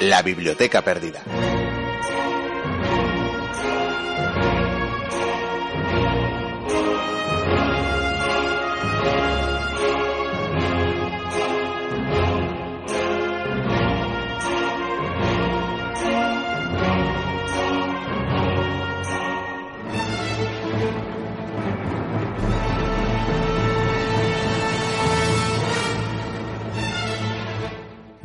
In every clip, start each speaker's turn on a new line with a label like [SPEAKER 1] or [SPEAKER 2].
[SPEAKER 1] La Biblioteca Perdida.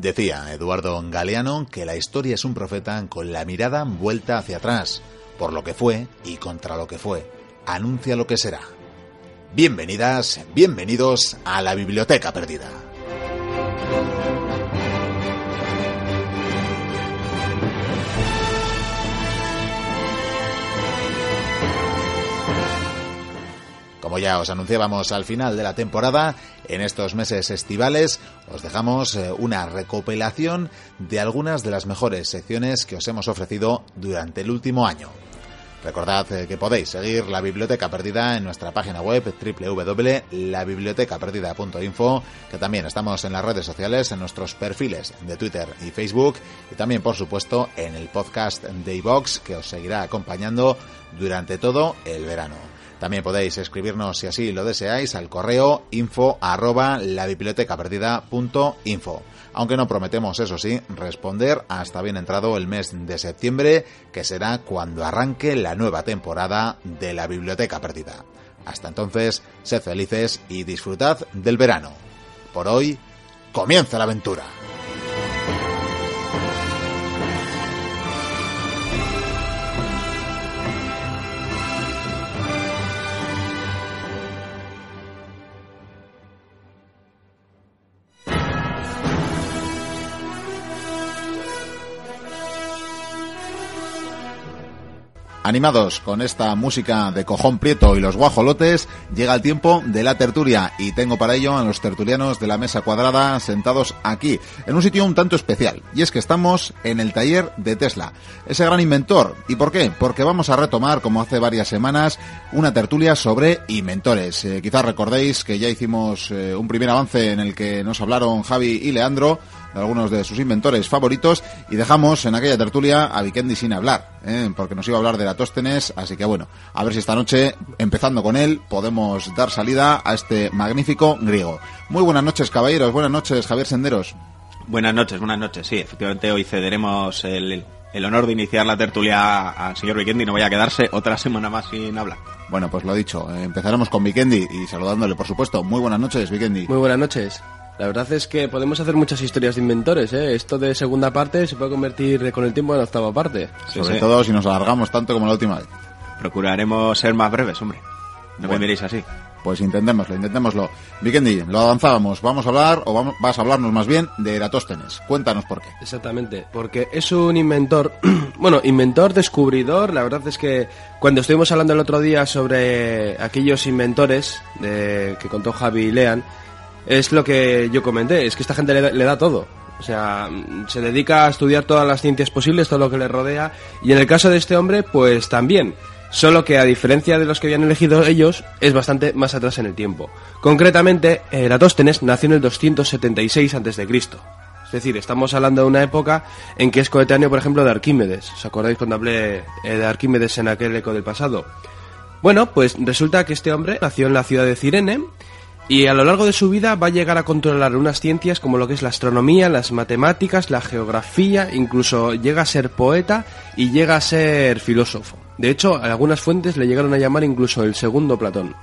[SPEAKER 1] Decía Eduardo Galeano que la historia es un profeta con la mirada vuelta hacia atrás, por lo que fue y contra lo que fue. Anuncia lo que será. Bienvenidas, bienvenidos a la Biblioteca Perdida. Como ya os anunciábamos al final de la temporada, en estos meses estivales os dejamos eh, una recopilación de algunas de las mejores secciones que os hemos ofrecido durante el último año. Recordad eh, que podéis seguir la Biblioteca Perdida en nuestra página web www.labibliotecaperdida.info, que también estamos en las redes sociales, en nuestros perfiles de Twitter y Facebook, y también, por supuesto, en el podcast de que os seguirá acompañando durante todo el verano. También podéis escribirnos, si así lo deseáis, al correo info arroba. Aunque no prometemos, eso sí, responder hasta bien entrado el mes de septiembre, que será cuando arranque la nueva temporada de la Biblioteca Perdida. Hasta entonces, sed felices y disfrutad del verano. Por hoy, comienza la aventura. Animados con esta música de cojón prieto y los guajolotes, llega el tiempo de la tertulia y tengo para ello a los tertulianos de la mesa cuadrada sentados aquí, en un sitio un tanto especial. Y es que estamos en el taller de Tesla, ese gran inventor. ¿Y por qué? Porque vamos a retomar, como hace varias semanas, una tertulia sobre inventores. Eh, quizás recordéis que ya hicimos eh, un primer avance en el que nos hablaron Javi y Leandro de algunos de sus inventores favoritos y dejamos en aquella tertulia a Vikendi sin hablar, ¿eh? porque nos iba a hablar de Eratóstenes, así que bueno, a ver si esta noche, empezando con él, podemos dar salida a este magnífico griego. Muy buenas noches, caballeros, buenas noches, Javier Senderos.
[SPEAKER 2] Buenas noches, buenas noches, sí, efectivamente hoy cederemos el, el honor de iniciar la tertulia al señor Vikendi, no vaya a quedarse otra semana más sin hablar.
[SPEAKER 1] Bueno, pues lo dicho, empezaremos con Vikendi y saludándole, por supuesto. Muy buenas noches, Vikendi.
[SPEAKER 3] Muy buenas noches. La verdad es que podemos hacer muchas historias de inventores, ¿eh? Esto de segunda parte se puede convertir con el tiempo en octava parte.
[SPEAKER 1] Sobre todo si nos alargamos tanto como la última vez.
[SPEAKER 2] Procuraremos ser más breves, hombre. No me miréis así.
[SPEAKER 1] Pues intentémoslo, intentémoslo. Vikendi, lo avanzábamos. Vamos a hablar, o vamos, vas a hablarnos más bien, de Eratóstenes. Cuéntanos por qué.
[SPEAKER 3] Exactamente, porque es un inventor, bueno, inventor, descubridor. La verdad es que cuando estuvimos hablando el otro día sobre aquellos inventores de, que contó Javi y Lean, es lo que yo comenté, es que esta gente le, da todo. O sea, se dedica a estudiar todas las ciencias posibles, todo lo que le rodea. Y en el caso de este hombre, pues también. Solo que a diferencia de los que habían elegido ellos, es bastante más atrás en el tiempo. Concretamente, Eratóstenes nació en el 276 a.C. Es decir, estamos hablando de una época en que es coetáneo, por ejemplo, de Arquímedes. ¿Os acordáis cuando hablé eh, de Arquímedes en aquel eco del pasado? Bueno, pues resulta que este hombre nació en la ciudad de Cirene y a lo largo de su vida va a llegar a controlar unas ciencias como lo que es la astronomía, las matemáticas, la geografía, incluso llega a ser poeta y llega a ser filósofo. De hecho, algunas fuentes le llegaron a llamar incluso el segundo Platón.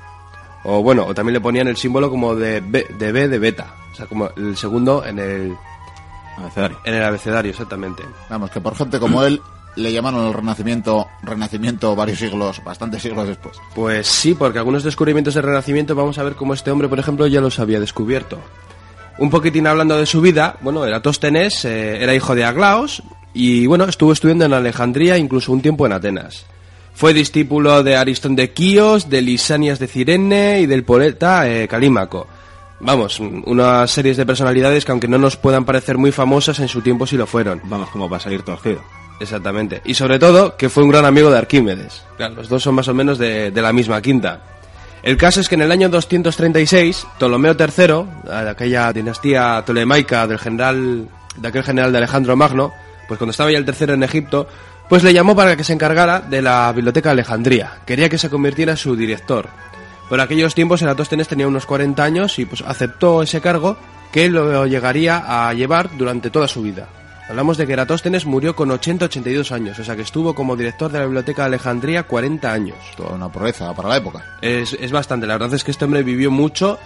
[SPEAKER 3] O bueno, o también le ponían el símbolo como de B de, B de beta. O sea, como el segundo en el...
[SPEAKER 2] Abecedario.
[SPEAKER 3] En el abecedario, exactamente.
[SPEAKER 1] Vamos, que por gente como él le llamaron el Renacimiento, Renacimiento varios siglos, bastantes siglos después.
[SPEAKER 3] Pues sí, porque algunos descubrimientos del Renacimiento vamos a ver cómo este hombre, por ejemplo, ya los había descubierto. Un poquitín hablando de su vida, bueno, Eratóstenes eh, era hijo de Aglaos y bueno, estuvo estudiando en Alejandría, incluso un tiempo en Atenas. Fue discípulo de Aristón de Quíos, de Lisanias de Cirene y del poeta eh, Calímaco. Vamos, unas series de personalidades que aunque no nos puedan parecer muy famosas, en su tiempo sí lo fueron.
[SPEAKER 2] Vamos, como va a salir torcido.
[SPEAKER 3] Exactamente. Y sobre todo, que fue un gran amigo de Arquímedes. Claro, los dos son más o menos de, la misma quinta. El caso es que en el año 236, Ptolomeo III, de aquella dinastía tolemaica del general, de aquel general de Alejandro Magno, pues cuando estaba ya el tercero en Egipto, pues le llamó para que se encargara de la biblioteca de Alejandría. Quería que se convirtiera en su director. Por aquellos tiempos Eratóstenes tenía unos 40 años y pues aceptó ese cargo que lo llegaría a llevar durante toda su vida. Hablamos de que Eratóstenes murió con 80-82 años, o sea que estuvo como director de la Biblioteca de Alejandría 40 años.
[SPEAKER 1] Toda una proeza para la época.
[SPEAKER 3] Es, es bastante, la verdad es que este hombre vivió mucho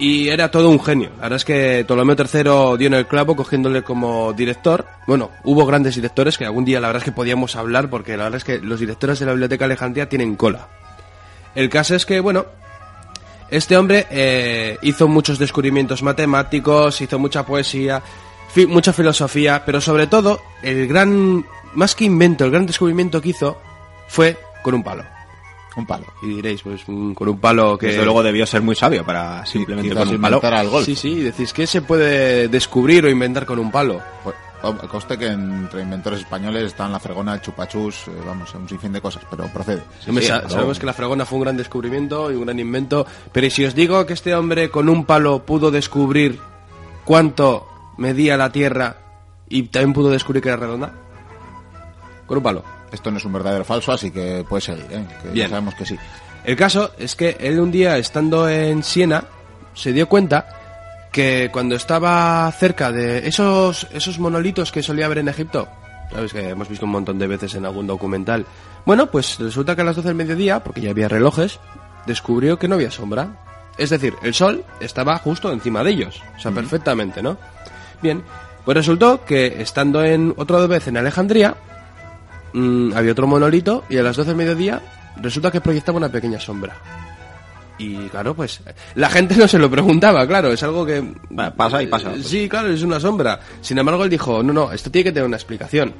[SPEAKER 3] y era todo un genio. La verdad es que Ptolomeo III dio en el clavo cogiéndole como director. Bueno, hubo grandes directores que algún día la verdad es que podíamos hablar porque la verdad es que los directores de la Biblioteca de Alejandría tienen cola. El caso es que, bueno, este hombre eh, hizo muchos descubrimientos matemáticos, hizo mucha poesía, fi- mucha filosofía, pero sobre todo, el gran, más que invento, el gran descubrimiento que hizo fue con un palo.
[SPEAKER 1] Un palo.
[SPEAKER 3] Y diréis, pues mm, con un palo que...
[SPEAKER 2] Desde luego debió ser muy sabio para simplemente con un palo.
[SPEAKER 1] inventar al golf.
[SPEAKER 3] Sí, sí, decís, ¿qué se puede descubrir o inventar con un palo?
[SPEAKER 1] Pues, coste que entre inventores españoles están la fregona, el chupachus, eh, vamos, un sinfín de cosas, pero procede. Sí,
[SPEAKER 3] sa- Sabemos que la fregona fue un gran descubrimiento y un gran invento, pero ¿y si os digo que este hombre con un palo pudo descubrir cuánto medía la Tierra y también pudo descubrir que era redonda? Con un palo.
[SPEAKER 1] Esto no es un verdadero falso, así que puedes seguir, ¿eh? que ya sabemos que sí.
[SPEAKER 3] El caso es que él un día estando en Siena se dio cuenta que cuando estaba cerca de esos, esos monolitos que solía haber en Egipto, sabes que hemos visto un montón de veces en algún documental, bueno, pues resulta que a las 12 del mediodía, porque ya había relojes, descubrió que no había sombra. Es decir, el sol estaba justo encima de ellos, o sea, perfectamente, ¿no? Bien, pues resultó que estando en otra vez en Alejandría, mm, había otro monolito y a las 12 del mediodía resulta que proyectaba una pequeña sombra. Y claro, pues la gente no se lo preguntaba, claro, es algo que...
[SPEAKER 2] Pasa y pasa.
[SPEAKER 3] Eh, Sí, claro, es una sombra. Sin embargo, él dijo, no, no, esto tiene que tener una explicación.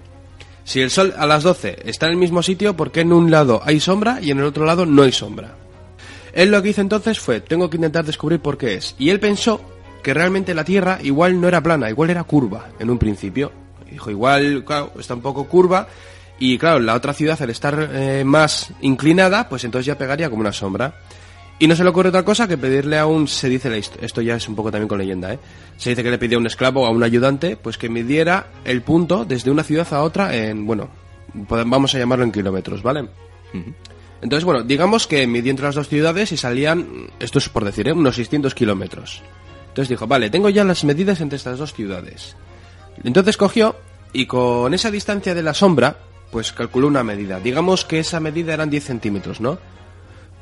[SPEAKER 3] Si el sol a las 12 está en el mismo sitio, ¿por qué en un lado hay sombra y en el otro lado no hay sombra? Él lo que hizo entonces fue, tengo que intentar descubrir por qué es. Y él pensó que realmente la Tierra igual no era plana, igual era curva en un principio. Dijo, igual, claro, está un poco curva. Y claro, la otra ciudad al estar eh, más inclinada, pues entonces ya pegaría como una sombra. Y no se le ocurre otra cosa que pedirle a un, se dice la esto ya es un poco también con leyenda, ¿eh? Se dice que le pidió a un esclavo o a un ayudante, pues que midiera el punto desde una ciudad a otra en, bueno, vamos a llamarlo en kilómetros, ¿vale? Entonces, bueno, digamos que midió entre las dos ciudades y salían, esto es por decir, ¿eh? unos 600 kilómetros. Entonces dijo, vale, tengo ya las medidas entre estas dos ciudades. Entonces cogió y con esa distancia de la sombra, pues calculó una medida. Digamos que esa medida eran 10 centímetros, ¿no?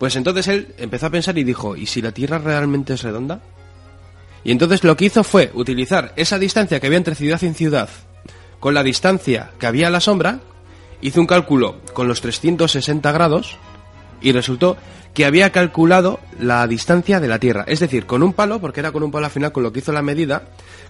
[SPEAKER 3] Pues entonces él empezó a pensar y dijo, ¿y si la Tierra realmente es redonda? Y entonces lo que hizo fue utilizar esa distancia que había entre ciudad y ciudad con la distancia que había a la sombra, hizo un cálculo con los 360 grados y resultó que había calculado la distancia de la Tierra. Es decir, con un palo, porque era con un palo al final con lo que hizo la medida,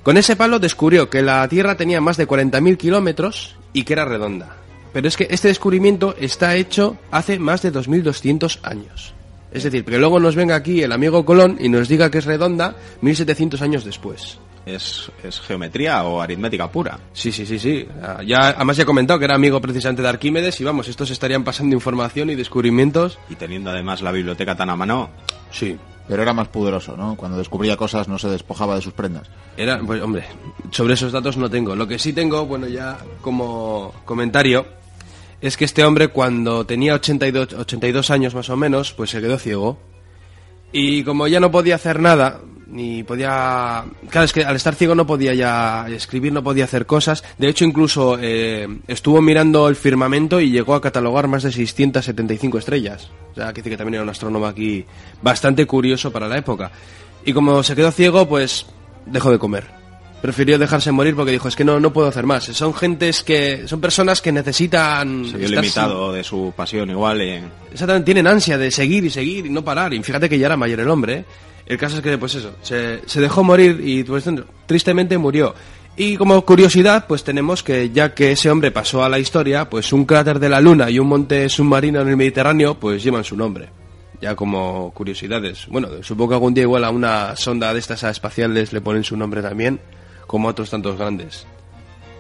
[SPEAKER 3] con ese palo descubrió que la Tierra tenía más de 40.000 kilómetros y que era redonda. Pero es que este descubrimiento está hecho hace más de 2.200 años. Es decir, que luego nos venga aquí el amigo Colón y nos diga que es redonda 1.700 años después.
[SPEAKER 2] ¿Es, es geometría o aritmética pura.
[SPEAKER 3] Sí, sí, sí, sí. Ah, Ya, además ya he comentado que era amigo precisamente de Arquímedes y vamos, estos estarían pasando información y descubrimientos.
[SPEAKER 2] Y teniendo además la biblioteca tan a mano,
[SPEAKER 3] Sí.
[SPEAKER 1] Pero era más poderoso, ¿no? Cuando descubría cosas no se despojaba de sus prendas.
[SPEAKER 3] Era, pues hombre, sobre esos datos no tengo. Lo que sí tengo, bueno, ya como comentario, es que este hombre cuando tenía 82, 82 años más o menos, pues se quedó ciego. Y como ya no podía hacer nada, ni podía... Claro, es que al estar ciego no podía ya escribir, no podía hacer cosas. De hecho, incluso eh, estuvo mirando el firmamento y llegó a catalogar más de 675 estrellas. O sea, que dice que también era un astrónomo aquí bastante curioso para la época. Y como se quedó ciego, pues dejó de comer. Prefirió dejarse morir porque dijo, es que no, no puedo hacer más. Son gentes que... Son personas que necesitan...
[SPEAKER 2] se vio limitado de su pasión igual. eh,
[SPEAKER 3] Exactamente, tienen ansia de seguir y seguir y no parar. Y fíjate que ya era mayor el hombre. ¿eh? El caso es que, pues eso, se, se dejó morir y pues, tristemente murió. Y como curiosidad, pues tenemos que ya que ese hombre pasó a la historia, pues un cráter de la Luna y un monte submarino en el Mediterráneo, pues llevan su nombre. Ya como curiosidades. Bueno, supongo que algún día igual a una sonda de estas espaciales le ponen su nombre también, como a otros tantos grandes.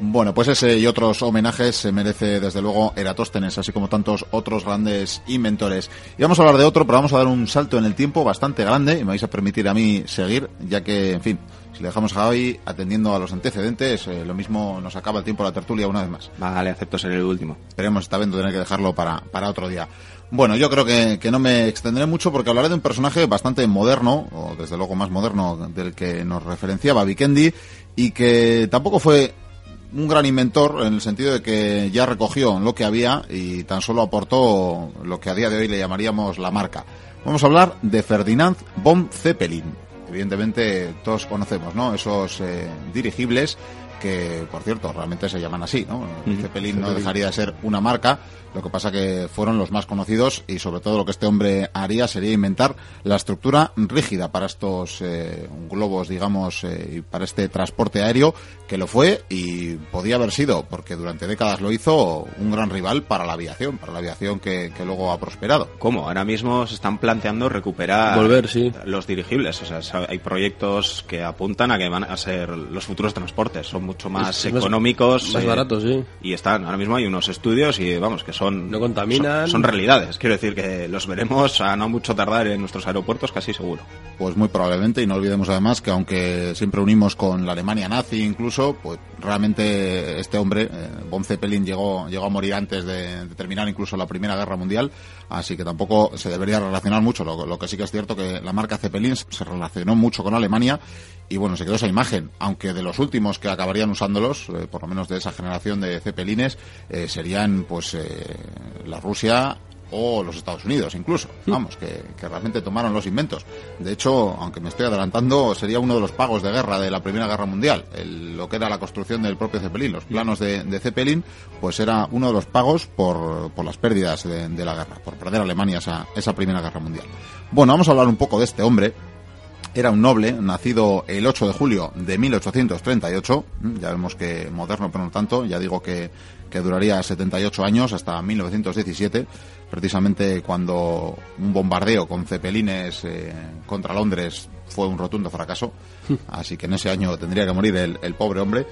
[SPEAKER 1] Bueno, pues ese y otros homenajes se merece desde luego Eratóstenes, así como tantos otros grandes inventores. Y vamos a hablar de otro, pero vamos a dar un salto en el tiempo bastante grande y me vais a permitir a mí seguir, ya que, en fin, Si le dejamos a Javi atendiendo a los antecedentes, eh, lo mismo nos acaba el tiempo de la tertulia una vez más.
[SPEAKER 2] Vale, acepto ser el último.
[SPEAKER 1] Esperemos esta vez tener que dejarlo para, para otro día. Bueno, yo creo que, que, no me extenderé mucho porque hablaré de un personaje bastante moderno, o desde luego más moderno del que nos referenciaba Vikendi, y que tampoco fue un gran inventor en el sentido de que ya recogió lo que había y tan solo aportó lo que a día de hoy le llamaríamos la marca. Vamos a hablar de Ferdinand von Zeppelin. Evidentemente todos conocemos, ¿no? Esos eh, dirigibles que, por cierto, realmente se llaman así, ¿no? Zeppelin no dejaría de ser una marca, lo que pasa que fueron los más conocidos y sobre todo lo que este hombre haría sería inventar la estructura rígida para estos eh, globos, digamos, eh, y para este transporte aéreo, que lo fue y podía haber sido, porque durante décadas lo hizo, un gran rival para la aviación, para la aviación que, que luego ha prosperado.
[SPEAKER 2] ¿Cómo? Ahora mismo se están planteando recuperar
[SPEAKER 3] Volver, sí.
[SPEAKER 2] los dirigibles. O sea, hay proyectos que apuntan a que van a ser los futuros transportes. Son mucho más
[SPEAKER 3] Es-
[SPEAKER 2] económicos.
[SPEAKER 3] más
[SPEAKER 2] eh,
[SPEAKER 3] baratos, sí.
[SPEAKER 2] Y están, ahora mismo hay unos estudios y vamos, que son...
[SPEAKER 3] No contaminan.
[SPEAKER 2] Son, son realidades. Quiero decir que los veremos a no mucho tardar en nuestros aeropuertos, casi seguro.
[SPEAKER 1] Pues muy probablemente, y no olvidemos además que aunque siempre unimos con la Alemania nazi incluso, pues realmente este hombre, eh, von Zeppelin, llegó, llegó a morir antes de, de terminar incluso la Primera Guerra Mundial, así que tampoco se debería relacionar mucho. Lo, lo que sí que es cierto que la marca Zeppelin se relacionó mucho con Alemania y bueno, se quedó esa imagen, aunque de los últimos que acabarían usándolos, eh, por lo menos de esa generación de Zeppelines, eh, serían pues eh, la Rusia o los Estados Unidos incluso, vamos, que, que realmente tomaron los inventos. De hecho, aunque me estoy adelantando, sería uno de los pagos de guerra de la Primera Guerra Mundial, el- lo que era la construcción del propio Zeppelin, los planos de, de Zeppelin, pues era uno de los pagos por, por las pérdidas de, de la guerra, por perder Alemania esa, esa Primera Guerra Mundial. Bueno, vamos a hablar un poco de este hombre, era un noble, nacido el 8 de julio de 1838. Mm, Ya vemos que moderno, pero no tanto. Ya digo que, que duraría 78 años hasta 1917, precisamente cuando un bombardeo con cepelines eh, contra Londres fue un rotundo fracaso. Así que en ese año tendría que morir el, el pobre hombre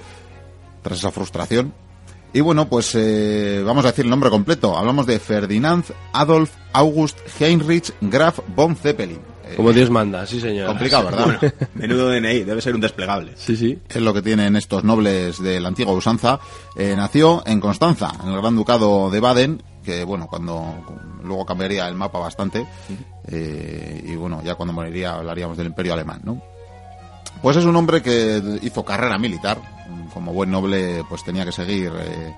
[SPEAKER 1] tras esa frustración. Y bueno, pues eh, vamos a decir el nombre completo. Hablamos de Ferdinand Adolf August Heinrich Graf von Zeppelin.
[SPEAKER 3] Como Dios manda, sí señor.
[SPEAKER 1] complicado, ¿verdad?
[SPEAKER 2] Bueno, menudo DNI, debe ser un desplegable.
[SPEAKER 3] Sí, sí.
[SPEAKER 1] es lo que tienen estos nobles de la antigua usanza. Eh, nació en Constanza, en el Gran Ducado de Baden, que bueno, cuando luego cambiaría el mapa bastante, eh, y bueno, ya cuando moriría hablaríamos del Imperio Alemán, ¿no? Pues es un hombre que hizo carrera militar, como buen noble, pues tenía que seguir eh,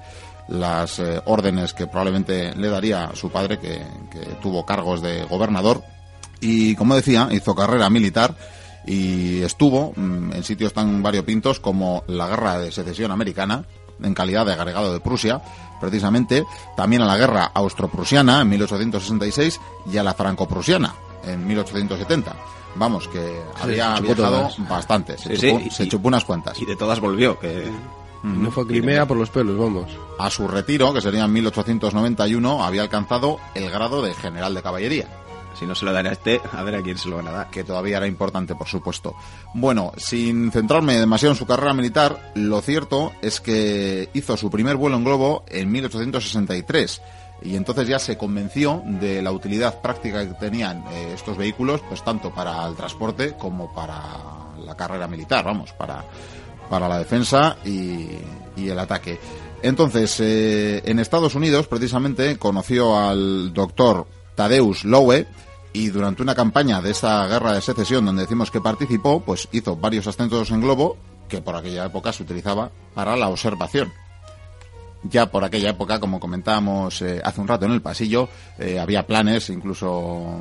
[SPEAKER 1] las eh, órdenes que probablemente le daría su padre, que, que tuvo cargos de gobernador, y como decía, hizo carrera militar y estuvo mm, en sitios tan variopintos como la Guerra de Secesión Americana, en calidad de agregado de Prusia, precisamente, también a la Guerra Austro-Prusiana en 1866 y a la Franco-Prusiana en 1870. Vamos, que había
[SPEAKER 3] chupó
[SPEAKER 1] viajado
[SPEAKER 3] todas.
[SPEAKER 1] bastante, se,
[SPEAKER 2] Sí,
[SPEAKER 1] chupó,
[SPEAKER 2] sí,
[SPEAKER 1] se
[SPEAKER 2] y-
[SPEAKER 1] chupó unas cuantas.
[SPEAKER 2] Y de todas volvió, que...
[SPEAKER 3] No fue a Crimea por los pelos, vamos.
[SPEAKER 1] A su retiro, que sería en 1891, había alcanzado el grado de general de caballería.
[SPEAKER 2] Si no se lo dará a este, a ver a quién se lo van a dar.
[SPEAKER 1] que todavía era importante, por supuesto. Bueno, sin centrarme demasiado en su carrera militar, lo cierto es que hizo su primer vuelo en globo en 1863 y entonces ya se convenció de la utilidad práctica que tenían eh, estos vehículos, pues tanto para el transporte como para la carrera militar, vamos, para, para la defensa y, y el ataque. Entonces, eh, en Estados Unidos, precisamente, conoció al doctor Tadeusz Lowe y durante una campaña de esta guerra de secesión donde decimos que participó, pues hizo varios ascensos en globo que por aquella época se utilizaba para la observación. Ya por aquella época, como comentábamos eh, hace un rato en el pasillo, eh, había planes, incluso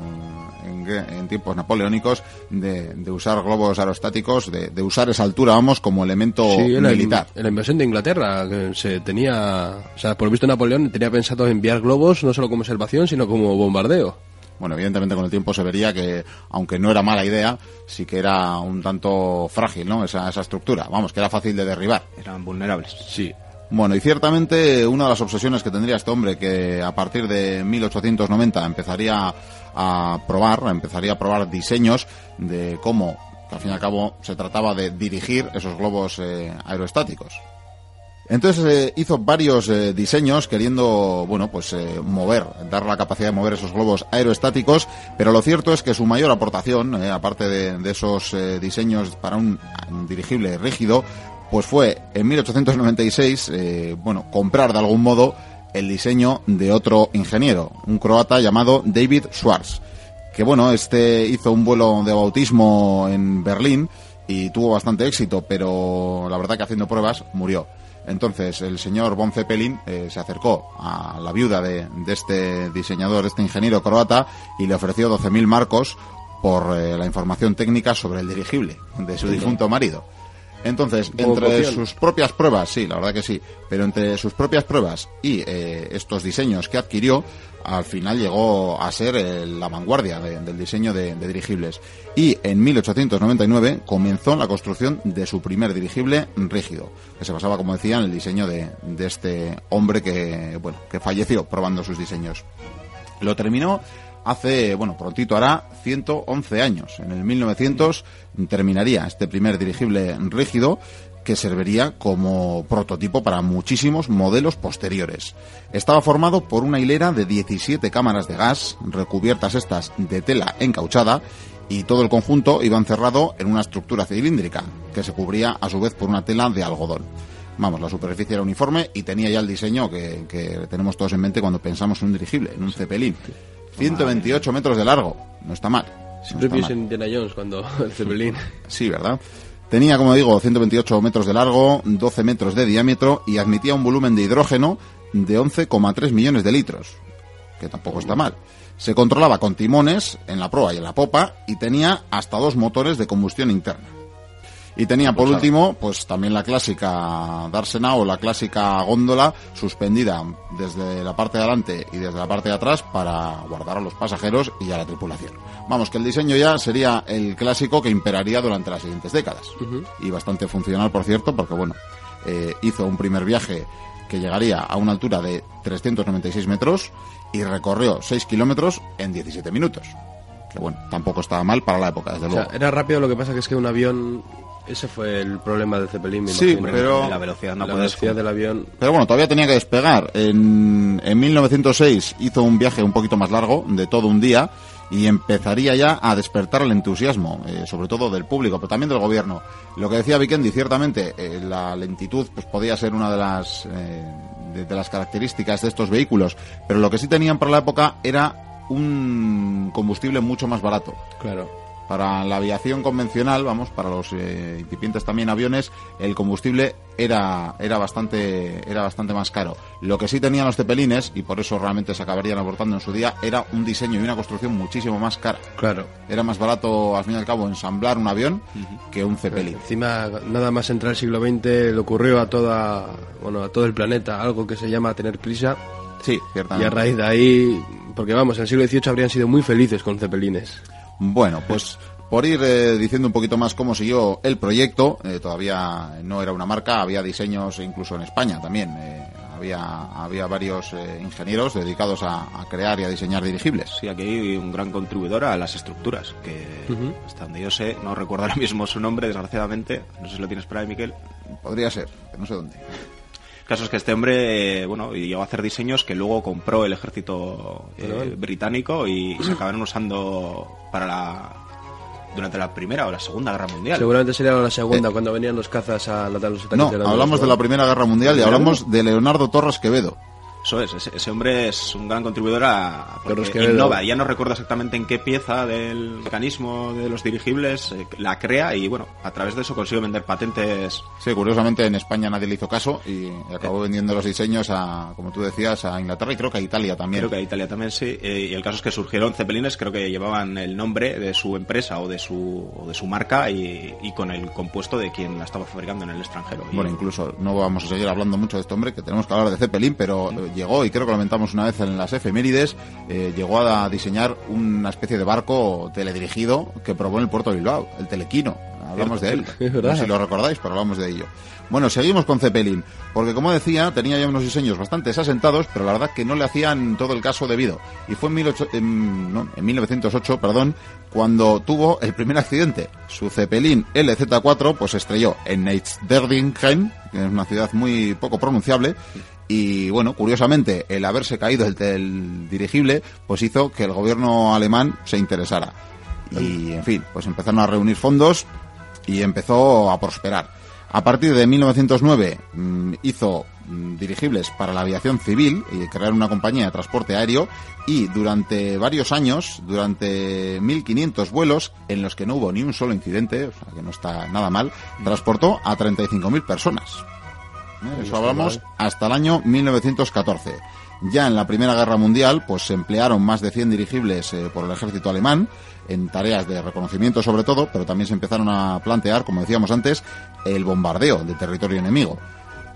[SPEAKER 1] en, en tiempos napoleónicos, de, de usar globos aerostáticos, de, de usar esa altura, vamos, como elemento
[SPEAKER 3] Sí, en la,
[SPEAKER 1] militar.
[SPEAKER 3] en la invasión de Inglaterra, que se tenía, o sea, por lo visto Napoleón tenía pensado enviar globos no solo como observación, sino como bombardeo.
[SPEAKER 1] Bueno, evidentemente con el tiempo se vería que, aunque no era mala idea, sí que era un tanto frágil, ¿no? Esa, esa estructura. Vamos, que era fácil de derribar.
[SPEAKER 2] Eran vulnerables.
[SPEAKER 3] Sí.
[SPEAKER 1] Bueno, y ciertamente una de las obsesiones que tendría este hombre, que a partir de 1890 empezaría a probar, empezaría a probar diseños de cómo, al fin y al cabo se trataba de dirigir esos globos eh, aerostáticos. Entonces eh, hizo varios eh, diseños queriendo, bueno, pues eh, mover, dar la capacidad de mover esos globos aerostáticos, pero lo cierto es que su mayor aportación, aparte de, esos diseños para un, dirigible rígido, pues fue en 1896, bueno, comprar de algún modo el diseño de otro ingeniero, un croata llamado David Schwartz, que bueno, este hizo un vuelo de bautismo en Berlín y tuvo bastante éxito, pero la verdad que haciendo pruebas murió. Entonces el señor Von Zeppelin eh, se acercó a la viuda de, este diseñador, este ingeniero croata, y le ofreció 12.000 marcos por eh, la información técnica sobre el dirigible de su difunto marido. Entonces, entre sus propias pruebas, sí, la verdad que sí, pero entre sus propias pruebas y eh, estos diseños que adquirió, al final llegó a ser la vanguardia del diseño de, dirigibles. Y en 1899 comenzó la construcción de su primer dirigible rígido, que se basaba, como decía, en el diseño de, de este hombre que, bueno, que falleció probando sus diseños. Lo terminó hace, bueno, prontito hará 111 años. En el 1900 terminaría este primer dirigible rígido que serviría como prototipo para muchísimos modelos posteriores. Estaba formado por una hilera de 17 cámaras de gas, recubiertas estas de tela encauchada, y todo el conjunto iba encerrado en una estructura cilíndrica, que se cubría a su vez por una tela de algodón. Vamos, la superficie era uniforme y tenía ya el diseño que, tenemos todos en mente cuando pensamos en un dirigible, en un cepelín. 128 metros de largo, no está mal.
[SPEAKER 3] Siempre pienso en Indiana Jones cuando el cepelín.
[SPEAKER 1] Sí, ¿verdad? Tenía, como digo, 128 metros de largo, 12 metros de diámetro y admitía un volumen de hidrógeno de 11,3 millones de litros, que tampoco está mal. Se controlaba con timones en la proa y en la popa y tenía hasta dos motores de combustión interna. Y tenía por último, pues también la clásica dársena o la clásica góndola suspendida desde la parte de adelante y desde la parte de atrás para guardar a los pasajeros y a la tripulación. Vamos, que el diseño ya sería el clásico que imperaría durante las siguientes décadas. Y bastante funcional, por cierto, porque bueno, eh, hizo un primer viaje que llegaría a una altura de 396 metros y recorrió 6 kilómetros en 17 minutos. Que bueno, tampoco estaba mal para la época, desde luego.
[SPEAKER 3] era rápido, lo que pasa que es que un avión ese fue el problema de Zeppelin,
[SPEAKER 1] sí, pero
[SPEAKER 2] la velocidad, no
[SPEAKER 3] la velocidad del avión.
[SPEAKER 1] Pero bueno, todavía tenía que despegar. En, en 1906 hizo un viaje un poquito más largo, de todo un día, y empezaría ya a despertar el entusiasmo, eh, sobre todo del público, pero también del gobierno. Lo que decía Vikendi, ciertamente, eh, la lentitud pues podía ser una de las eh, de las características de estos vehículos, pero lo que sí tenían para la época era un combustible mucho más barato.
[SPEAKER 3] Claro.
[SPEAKER 1] Para la aviación convencional, vamos, para los eh, incipientes también aviones, el combustible era, era, bastante, era bastante más caro. Lo que sí tenían los cepelines, y por eso realmente se acabarían abortando en su día, era un diseño y una construcción muchísimo más cara.
[SPEAKER 3] Claro.
[SPEAKER 1] Era más barato, al fin y al cabo, ensamblar un avión que un cepelín.
[SPEAKER 3] encima, nada más entrar el siglo XX, le ocurrió a, toda, bueno, a todo el planeta algo que se llama tener prisa.
[SPEAKER 1] Sí, ciertamente.
[SPEAKER 3] Y a raíz de ahí, porque vamos, en el siglo XVIII habrían sido muy felices con cepelines.
[SPEAKER 1] Bueno, pues por ir eh, diciendo un poquito más cómo siguió el proyecto, eh, todavía no era una marca, había diseños incluso en España también. Eh, había, había varios ingenieros dedicados a, crear y a diseñar dirigibles.
[SPEAKER 2] Sí, aquí hay un gran contribuidor a las estructuras, que hasta donde yo sé, no recuerdo ahora mismo su nombre, desgraciadamente, no sé si lo tienes para ahí, Miquel.
[SPEAKER 1] Podría ser, no sé dónde.
[SPEAKER 2] El caso es que este hombre, bueno, llegó a hacer diseños que luego compró el ejército británico y se acabaron usando para la durante la Primera o la Segunda Guerra Mundial.
[SPEAKER 3] Seguramente sería la Segunda, eh, cuando venían los cazas a los ataques
[SPEAKER 1] No, hablamos de la Primera Guerra Mundial y hablamos de Leonardo Torres Quevedo.
[SPEAKER 2] Eso es, ese, hombre es un gran contribuidor a porque innova. Ya no recuerdo exactamente en qué pieza del mecanismo de los dirigibles eh, la crea y bueno, a través de eso consigue vender patentes.
[SPEAKER 1] Sí, curiosamente en España nadie le hizo caso y acabó eh. vendiendo los diseños a, como tú decías, a Inglaterra y creo que a Italia también.
[SPEAKER 2] Creo que a Italia también sí. Eh, y el caso es que surgieron cepelines, creo que llevaban el nombre de su empresa o de su, de su marca y, con el compuesto de quien la estaba fabricando en el extranjero.
[SPEAKER 1] Bueno, incluso no vamos a seguir hablando mucho de este hombre, que tenemos que hablar de Zeppelin, pero llegó, y creo que lo comentamos una vez en las efemérides, eh, llegó a diseñar una especie de barco teledirigido que probó en el puerto de Bilbao, el Telequino. Hablamos de él. No sé si lo recordáis, pero hablamos de ello. Bueno, seguimos con Zeppelin, porque como decía, tenía ya unos diseños bastante asentados, pero la verdad que no le hacían todo el caso debido. Y fue en, en, en 1908, perdón, cuando tuvo el primer accidente. Su Zeppelin LZ4 pues estrelló en Neitzderdingen, que es una ciudad muy poco pronunciable, y bueno, curiosamente, el haberse caído el, el dirigible, pues hizo que el gobierno alemán se interesara. Y en fin, pues empezaron a reunir fondos y empezó a prosperar. A partir de 1909 mm, hizo mm, dirigibles para la aviación civil y crearon una compañía de transporte aéreo y durante varios años, durante 1500 vuelos en los que no hubo ni un solo incidente, o sea que no está nada mal, transportó a 35.000 personas. ¿Eh? Eso hablamos hasta el año 1914. Ya en la Primera Guerra Mundial, pues se emplearon más de 100 dirigibles eh, por el ejército alemán en tareas de reconocimiento sobre todo, pero también se empezaron a plantear, como decíamos antes, el bombardeo del territorio enemigo.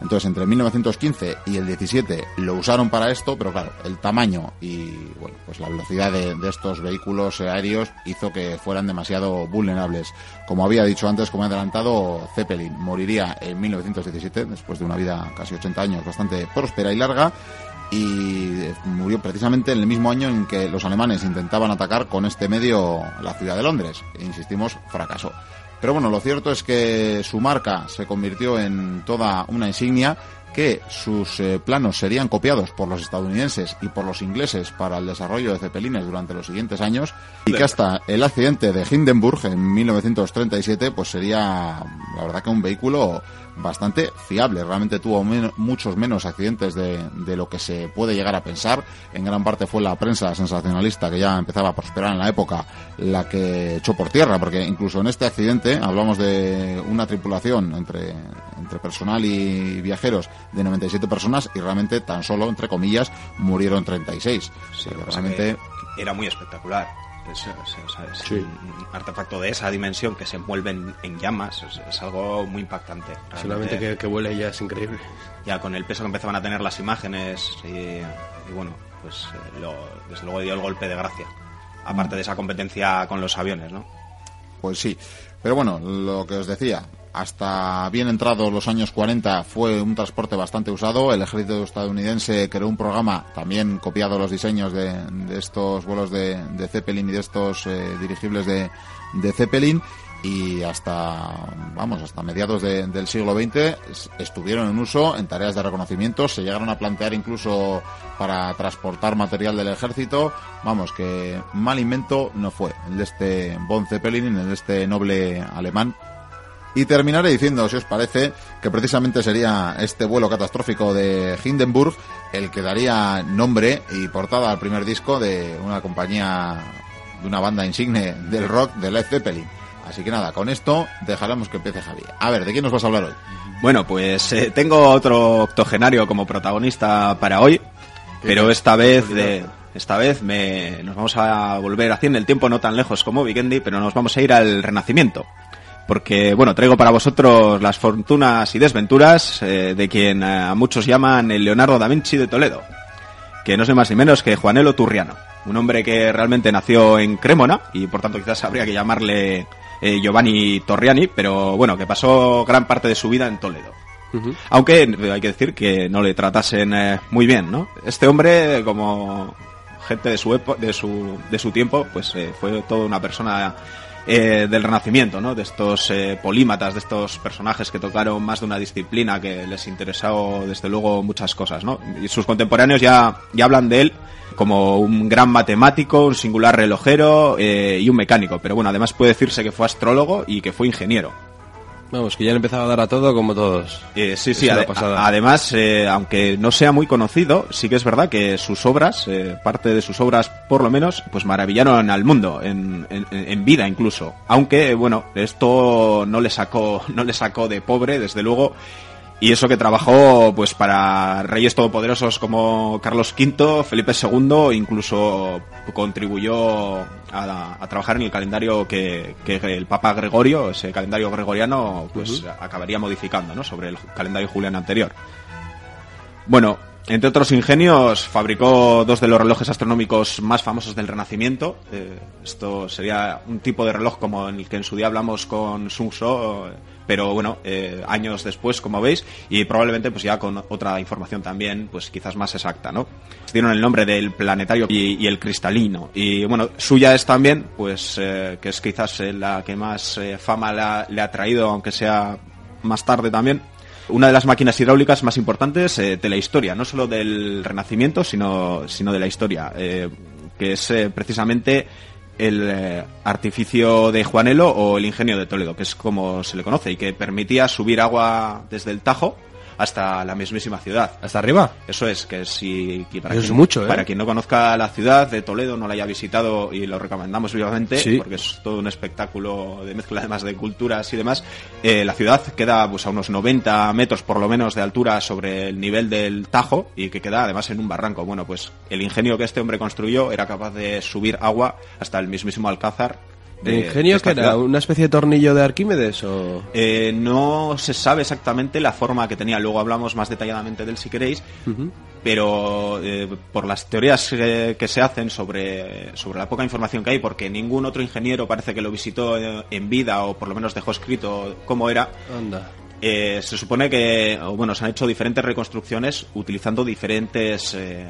[SPEAKER 1] Entonces, entre 1915 y el 17 lo usaron para esto, pero claro, el tamaño y bueno, pues la velocidad de, de, estos vehículos aéreos hizo que fueran demasiado vulnerables. Como había dicho antes, como he adelantado, Zeppelin moriría en 1917, después de una vida casi 80 años, bastante próspera y larga, y murió precisamente en el mismo año en que los alemanes intentaban atacar con este medio la ciudad de Londres. E insistimos, fracasó. Pero bueno, lo cierto es que su marca se convirtió en toda una insignia que sus eh, planos serían copiados por los estadounidenses y por los ingleses para el desarrollo de cepelines durante los siguientes años y que hasta el accidente de Hindenburg en 1937 pues sería la verdad que un vehículo bastante fiable. Realmente tuvo men muchos menos accidentes de, de, lo que se puede llegar a pensar. En gran parte fue la prensa sensacionalista que ya empezaba a prosperar en la época la que echó por tierra, porque incluso en este accidente hablamos de una tripulación entre, entre personal y viajeros de 97 personas y realmente tan solo, entre comillas, murieron 36.
[SPEAKER 2] Sí, realmente era muy espectacular. Es, es, es, es sí. un artefacto de esa dimensión que se envuelve en, en llamas, es, algo muy impactante.
[SPEAKER 3] Realmente. Solamente que, que vuele ya es increíble.
[SPEAKER 2] Ya con el peso que empezaban a tener las imágenes y, y bueno, pues eh, lo, desde luego dio el golpe de gracia. Aparte de esa competencia con los aviones, ¿no?
[SPEAKER 1] Pues sí. Pero bueno, lo que os decía, hasta bien entrados los años 40 fue un transporte bastante usado. El ejército estadounidense creó un programa, también copiado los diseños de, estos vuelos de, Zeppelin y de estos eh, dirigibles de, Zeppelin. Y hasta, vamos, hasta mediados de, del siglo XX estuvieron en uso en tareas de reconocimiento. Se llegaron a plantear incluso para transportar material del ejército. Vamos, que mal invento no fue el de este Von Zeppelin, el de este noble alemán y terminaré diciendo, si os parece, que precisamente sería este vuelo catastrófico de Hindenburg el que daría nombre y portada al primer disco de una compañía, de una banda insigne del rock de Led Zeppelin. Así que nada, con esto dejaremos que empiece Javi. A ver, ¿de quién nos vas a hablar hoy?
[SPEAKER 2] Bueno, pues eh, tengo otro octogenario como protagonista para hoy, pero esta vez de, esta vez me, nos vamos a volver haciendo el tiempo no tan lejos como Vikendi, pero nos vamos a ir al Renacimiento porque bueno, traigo para vosotros las fortunas y desventuras eh, de quien eh, a muchos llaman el Leonardo da Vinci de Toledo, que no es más ni menos que Juanelo Turriano, un hombre que realmente nació en Cremona y por tanto quizás habría que llamarle eh, Giovanni Torriani, pero bueno, que pasó gran parte de su vida en Toledo. Uh -huh. Aunque hay que decir que no le tratasen eh, muy bien, ¿no? Este hombre, como gente de su, de su, de su tiempo, pues fue toda una persona eh, del Renacimiento, ¿no? De estos eh, polímatas, de estos personajes que tocaron más de una disciplina que les interesó desde luego muchas cosas, ¿no? Y sus contemporáneos ya, ya hablan de él como un gran matemático, un singular relojero eh, y un mecánico, pero bueno, además puede decirse que fue astrólogo y que fue ingeniero.
[SPEAKER 3] Vamos, que ya le empezaba a dar a todo como todos.
[SPEAKER 2] Eh, sí, sí, ade además, eh, aunque no sea muy conocido, sí que es verdad que sus obras, eh, parte de sus obras por lo menos, pues maravillaron al mundo, en, en, en, vida incluso. Aunque, bueno, esto no le sacó, no le sacó de pobre, desde luego, y eso que trabajó pues para reyes todopoderosos como Carlos V, Felipe II, incluso contribuyó a, a trabajar en el calendario que, que, el Papa Gregorio, ese calendario gregoriano, pues uh -huh. acabaría modificando, ¿no? Sobre el calendario juliano anterior. Bueno, entre otros ingenios, fabricó dos de los relojes astronómicos más famosos del Renacimiento. Eh, esto sería un tipo de reloj como el que en su día hablamos con Sun Tzu, pero bueno, eh, años después, como veis, y probablemente pues ya con otra información también, pues quizás más exacta, ¿no? Dieron el nombre del planetario y, el cristalino. Y bueno, suya es también, pues, eh, que es quizás la que más eh, fama le ha, traído, aunque sea más tarde también, una de las máquinas hidráulicas más importantes eh, de la historia, no solo del Renacimiento, sino, sino de la historia, eh, que es eh, precisamente el artificio de Juanelo o el ingenio de Toledo, que es como se le conoce, y que permitía subir agua desde el Tajo hasta la mismísima ciudad.
[SPEAKER 3] ¿Hasta arriba?
[SPEAKER 2] Eso es, que si para,
[SPEAKER 3] es
[SPEAKER 2] quien,
[SPEAKER 3] mucho, ¿eh?
[SPEAKER 2] para quien no conozca la ciudad de Toledo, no la haya visitado y lo recomendamos vivamente,
[SPEAKER 3] Sí.
[SPEAKER 2] porque es todo un espectáculo de mezcla además de culturas y demás, eh, la ciudad queda pues a unos 90 metros por lo menos de altura sobre el nivel del Tajo y que queda además en un barranco. Bueno, pues el ingenio que este hombre construyó era capaz de subir agua hasta el mismísimo Alcázar. De-
[SPEAKER 3] ¿El ingenio que era?
[SPEAKER 2] ciudad.
[SPEAKER 3] ¿Una especie de tornillo de Arquímedes o...?
[SPEAKER 2] Eh, no se sabe exactamente la forma que tenía. Luego hablamos más detalladamente de él si queréis. Pero eh, por las teorías eh, que se hacen sobre, sobre la poca información que hay, porque ningún otro ingeniero parece que lo visitó en vida o por lo menos dejó escrito cómo era,
[SPEAKER 3] Anda.
[SPEAKER 2] eh, se supone que, bueno, se han hecho diferentes reconstrucciones utilizando diferentes, eh,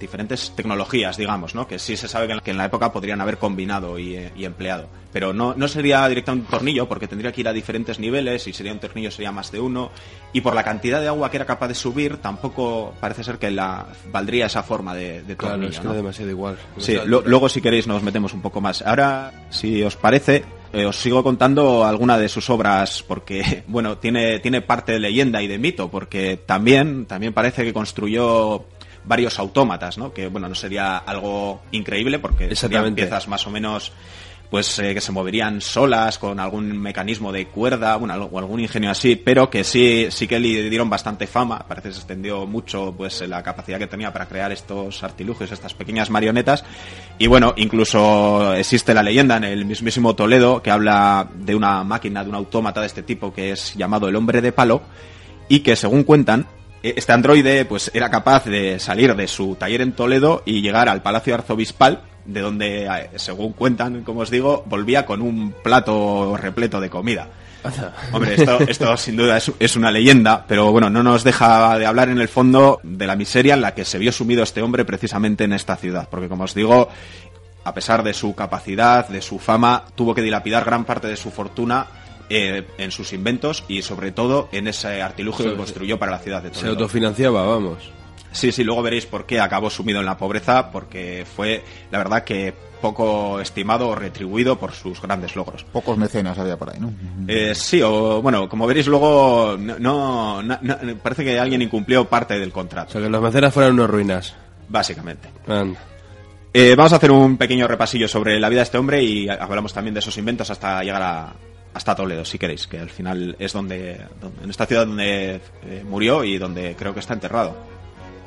[SPEAKER 2] diferentes tecnologías, digamos, ¿no? Que sí se sabe que en, la- que en la época podrían haber combinado y, eh, y empleado. Pero no, no sería directamente un tornillo, porque tendría que ir a diferentes niveles, y sería un tornillo sería más de uno. Y por la cantidad de agua que era capaz de subir, tampoco parece ser que la valdría esa forma de, de
[SPEAKER 3] Claro,
[SPEAKER 2] tornillo.
[SPEAKER 3] es que
[SPEAKER 2] ¿no?
[SPEAKER 3] era demasiado igual.
[SPEAKER 2] Sí, lo- luego si queréis nos metemos un poco más. Ahora, si os parece, eh, os sigo contando alguna de sus obras porque, bueno, tiene, tiene parte de leyenda y de mito, porque también, también parece que construyó varios autómatas, ¿no? Que, bueno, no sería algo increíble porque serían piezas más o menos pues eh, que se moverían solas con algún mecanismo de cuerda bueno, o algún ingenio así pero que sí sí que le dieron bastante fama. Parece que se extendió mucho pues la capacidad que tenía para crear estos artilugios estas pequeñas marionetas. Y bueno incluso existe la leyenda en el mismísimo Toledo que habla de una máquina de un autómata de este tipo que es llamado el hombre de palo y que según cuentan este androide pues era capaz de salir de su taller en Toledo y llegar al Palacio Arzobispal de donde eh, según cuentan como os digo volvía con un plato repleto de comida. Hombre, esto, esto sin duda es, es una leyenda, pero bueno, no nos deja de hablar en el fondo de la miseria en la que se vio sumido este hombre precisamente en esta ciudad, porque como os digo, a pesar de su capacidad, de su fama, tuvo que dilapidar gran parte de su fortuna eh, en sus inventos y sobre todo en ese artilugio
[SPEAKER 3] Sí,
[SPEAKER 2] que construyó para la ciudad de
[SPEAKER 3] Se
[SPEAKER 2] Toledo.
[SPEAKER 3] autofinanciaba, vamos.
[SPEAKER 2] Sí, sí, luego veréis por qué acabó sumido en la pobreza, porque fue, la verdad, que poco estimado o retribuido por sus grandes logros.
[SPEAKER 1] Pocos mecenas había por ahí, ¿no?
[SPEAKER 2] Eh, sí, o bueno, como veréis luego, no, no- parece que alguien incumplió parte del
[SPEAKER 3] O
[SPEAKER 2] contrato,
[SPEAKER 3] sea, que los mecenas fueran unos ruinas.
[SPEAKER 2] básicamente.
[SPEAKER 3] Anda.
[SPEAKER 2] Eh, vamos a hacer un pequeño repasillo sobre la vida de este hombre y hablamos también de esos inventos hasta llegar a, hasta Toledo, si queréis, que al final es donde, en esta ciudad donde eh, murió y donde creo que está enterrado.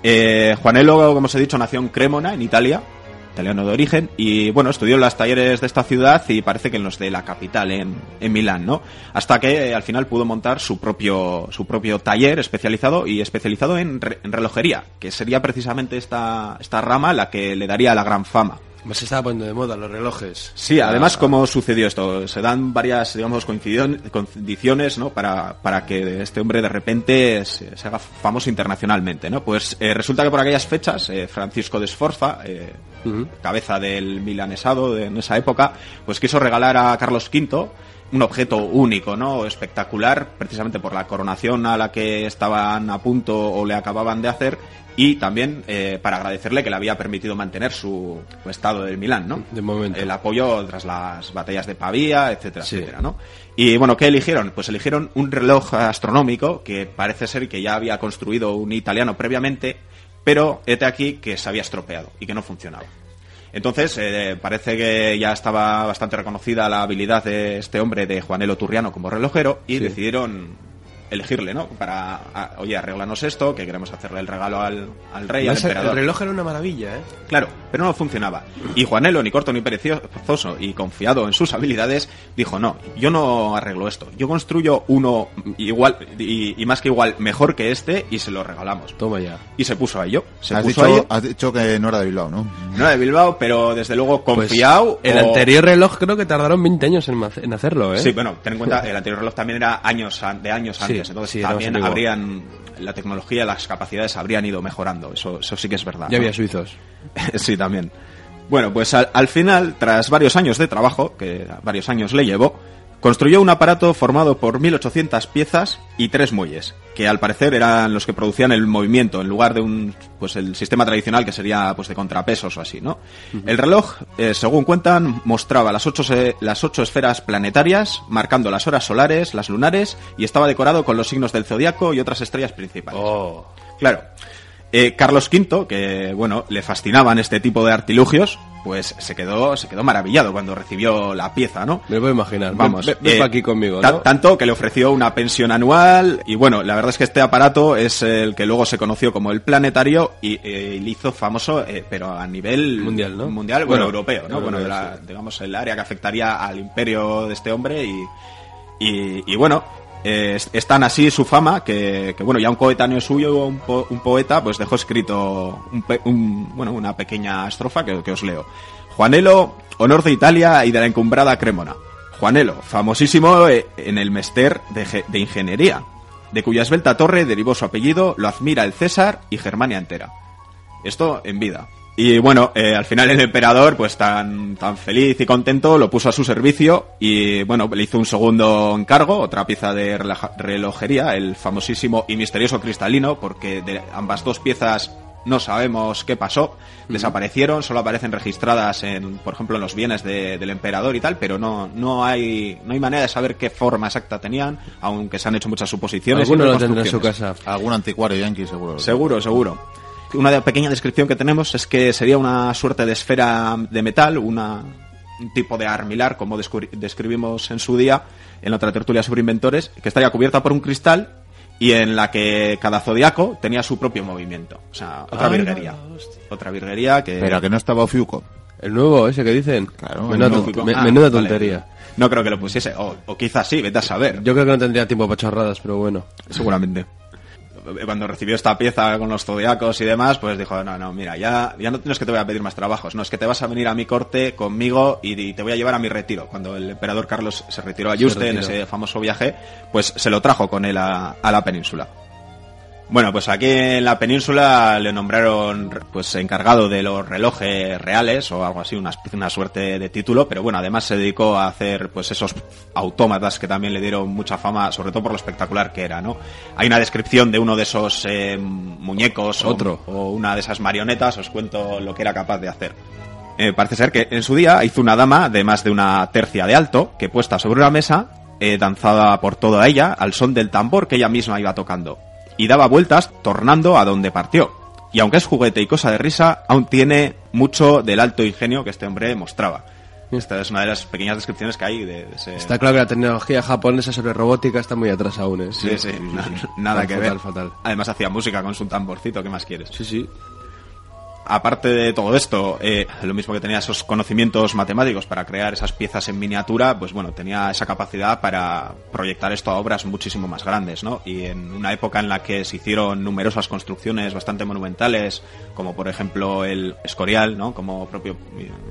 [SPEAKER 2] Eh, Juanelo, como os he dicho, nació en Cremona, en Italia, italiano de origen, y bueno, estudió en los talleres de esta ciudad y parece que en los de la capital, en, en Milán, ¿no? Hasta que eh, al final pudo montar su propio, su propio taller especializado y especializado en, re- en relojería, que sería precisamente esta, esta rama la que le daría la gran fama.
[SPEAKER 3] Se estaba poniendo de moda los relojes.
[SPEAKER 2] Sí, además, ¿cómo sucedió esto? Se dan varias, digamos, condiciones, ¿no? Para, para que este hombre de repente se, se haga famoso internacionalmente, ¿no? Pues eh, resulta que por aquellas fechas, eh, Francisco de Sforza, eh, cabeza del milanesado de- en esa época, pues quiso regalar a Carlos V un objeto único, ¿no? Espectacular, precisamente por la coronación a la que estaban a punto o le acababan de hacer y también eh, para agradecerle que le había permitido mantener su estado de Milán, ¿no?
[SPEAKER 3] De momento.
[SPEAKER 2] El apoyo tras las batallas de Pavía, etcétera,
[SPEAKER 3] Sí.
[SPEAKER 2] etcétera, ¿no? Y bueno, ¿qué eligieron? Pues eligieron un reloj astronómico que parece ser que ya había construido un italiano previamente, pero este aquí que se había estropeado y que no funcionaba. Entonces, eh, parece que ya estaba bastante reconocida la habilidad de este hombre de Juanelo Turriano como relojero y
[SPEAKER 3] Sí.
[SPEAKER 2] decidieron elegirle, ¿no? Para, a- oye, arreglanos esto, que queremos hacerle el regalo al, al rey, al
[SPEAKER 3] Además, el
[SPEAKER 2] emperador.
[SPEAKER 3] reloj era una maravilla, ¿eh?
[SPEAKER 2] Claro, pero no funcionaba. Y Juanelo, ni corto ni perezoso, y confiado en sus habilidades, dijo, no, yo no arreglo esto. Yo construyo uno igual, y, y más que igual, mejor que este, y se lo regalamos.
[SPEAKER 3] Toma ya.
[SPEAKER 2] Y se puso a ello. Se
[SPEAKER 1] Has
[SPEAKER 2] puso a
[SPEAKER 1] dicho,
[SPEAKER 2] ello.
[SPEAKER 1] has dicho que no era de Bilbao, ¿no?
[SPEAKER 2] No era de Bilbao, pero desde luego
[SPEAKER 3] Pues,
[SPEAKER 2] confiado.
[SPEAKER 3] el
[SPEAKER 2] o-
[SPEAKER 3] anterior reloj creo que tardaron 20 años en, hacerlo, ¿eh?
[SPEAKER 2] Sí, bueno, ten en cuenta, el anterior reloj también era años de años
[SPEAKER 3] Sí,
[SPEAKER 2] entonces
[SPEAKER 3] sí,
[SPEAKER 2] también habrían, la tecnología, las capacidades habrían ido mejorando, eso, eso sí que es verdad.
[SPEAKER 3] Ya
[SPEAKER 2] ¿no?
[SPEAKER 3] había suizos.
[SPEAKER 2] sí, también. Bueno, pues al, al final, tras varios años de trabajo, que varios años le llevó, Construyó un aparato formado por 1800 piezas y tres muelles, que al parecer eran los que producían el movimiento en lugar de un pues el sistema tradicional que sería pues de contrapesos o así, ¿no? El reloj, eh, según cuentan, mostraba las ocho, las ocho esferas planetarias, marcando las horas solares, las lunares y estaba decorado con los signos del zodiaco y otras estrellas principales.
[SPEAKER 3] Oh.
[SPEAKER 2] Claro. Eh, Carlos V, que bueno, le fascinaban este tipo de artilugios, pues se quedó, se quedó maravillado cuando recibió la pieza, ¿no?
[SPEAKER 3] Me lo puedo imaginar.
[SPEAKER 2] Vamos,
[SPEAKER 3] Ven, ven
[SPEAKER 2] eh,
[SPEAKER 3] aquí conmigo, ¿no?
[SPEAKER 2] Tanto que le ofreció una pensión anual y bueno, la verdad es que este aparato es el que luego se conoció como el planetario y eh, le hizo famoso, eh, pero a nivel
[SPEAKER 3] Mundial, ¿no?
[SPEAKER 2] mundial, bueno,
[SPEAKER 3] Bueno,
[SPEAKER 2] europeo, ¿no?
[SPEAKER 3] europeo,
[SPEAKER 2] bueno, de la-
[SPEAKER 3] sí.
[SPEAKER 2] digamos el área que afectaría al imperio de este hombre y, y, y bueno, eh, es, tan así su fama que, bueno, ya un coetáneo suyo, un, po- un poeta, pues dejó escrito un bueno, una pequeña estrofa que, os leo. Juanelo, honor de Italia y de la encumbrada Cremona. Juanelo, famosísimo eh, en el mester de ingeniería, de cuya esbelta torre derivó su apellido, lo admira el César y Germania entera. Esto en vida. Y bueno, eh, al final el emperador, pues tan, tan feliz y contento, lo puso a su servicio y bueno, le hizo un segundo encargo, otra pieza de relaja- relojería, el famosísimo y misterioso cristalino, porque de ambas dos piezas no sabemos qué pasó, desaparecieron, solo aparecen registradas en, por ejemplo, en los bienes de- del emperador y tal, pero no, no hay, no hay manera de saber qué forma exacta tenían, aunque se han hecho muchas suposiciones. y
[SPEAKER 3] Alguno lo tendrá en su casa.
[SPEAKER 1] Algún anticuario yankee seguro.
[SPEAKER 2] Seguro, seguro. Una pequeña descripción que tenemos es que sería una suerte de esfera de metal, una, un tipo de armilar, como describimos en su día en la otra tertulia sobre inventores, que estaría cubierta por un cristal y en la que cada zodiaco tenía su propio movimiento. O sea, otra
[SPEAKER 3] Anda,
[SPEAKER 2] virguería. Otra virguería que...
[SPEAKER 1] Pero que no estaba Ofiuco.
[SPEAKER 3] El nuevo, ese que dicen.
[SPEAKER 1] Claro,
[SPEAKER 3] menuda, me-
[SPEAKER 2] Ah,
[SPEAKER 3] menuda
[SPEAKER 2] vale.
[SPEAKER 3] tontería.
[SPEAKER 2] No creo que lo pusiese, o, o quizás sí, vete a saber.
[SPEAKER 3] Yo creo que no tendría tiempo para chorradas, pero bueno.
[SPEAKER 2] Seguramente. Cuando recibió esta pieza con los zodiacos y demás, pues dijo, no, no, mira, ya, ya no tienes que te voy a pedir más trabajos, no, es que te vas a venir a mi corte conmigo y, y te voy a llevar a mi retiro. Cuando el emperador Carlos se retiró a Yuste en ese famoso viaje, pues se lo trajo con él a, a la península. Bueno, pues aquí en la península le nombraron pues encargado de los relojes reales o algo así, una, suerte de título, pero bueno, además se dedicó a hacer pues esos autómatas que también le dieron mucha fama, sobre todo por lo espectacular que era, ¿no? Hay una descripción de uno de esos eh, muñecos o-
[SPEAKER 3] Otro.
[SPEAKER 2] o una de esas marionetas, os cuento lo que era capaz de hacer. Eh, parece ser que en su día hizo una dama de más de una tercia de alto, que puesta sobre una mesa, eh, danzaba por toda ella al son del tambor que ella misma iba tocando, y daba vueltas tornando a donde partió. Y aunque es juguete y cosa de risa, aún tiene mucho del alto ingenio que este hombre mostraba. Esta es una de las pequeñas descripciones que hay de, de ese...
[SPEAKER 3] Está claro que la tecnología japonesa sobre robótica está muy atrás aún, ¿eh?
[SPEAKER 2] Sí, sí, na- nada
[SPEAKER 3] Fatal,
[SPEAKER 2] que ver.
[SPEAKER 3] fatal.
[SPEAKER 2] Además hacía música con su tamborcito, ¿qué más quieres?
[SPEAKER 3] Sí, sí.
[SPEAKER 2] Aparte de todo esto, eh, lo mismo que tenía esos conocimientos matemáticos para crear esas piezas en miniatura, pues bueno, tenía esa capacidad para proyectar esto a obras muchísimo más grandes, ¿no? Y en una época en la que se hicieron numerosas construcciones bastante monumentales, como por ejemplo el Escorial, ¿no? Como propia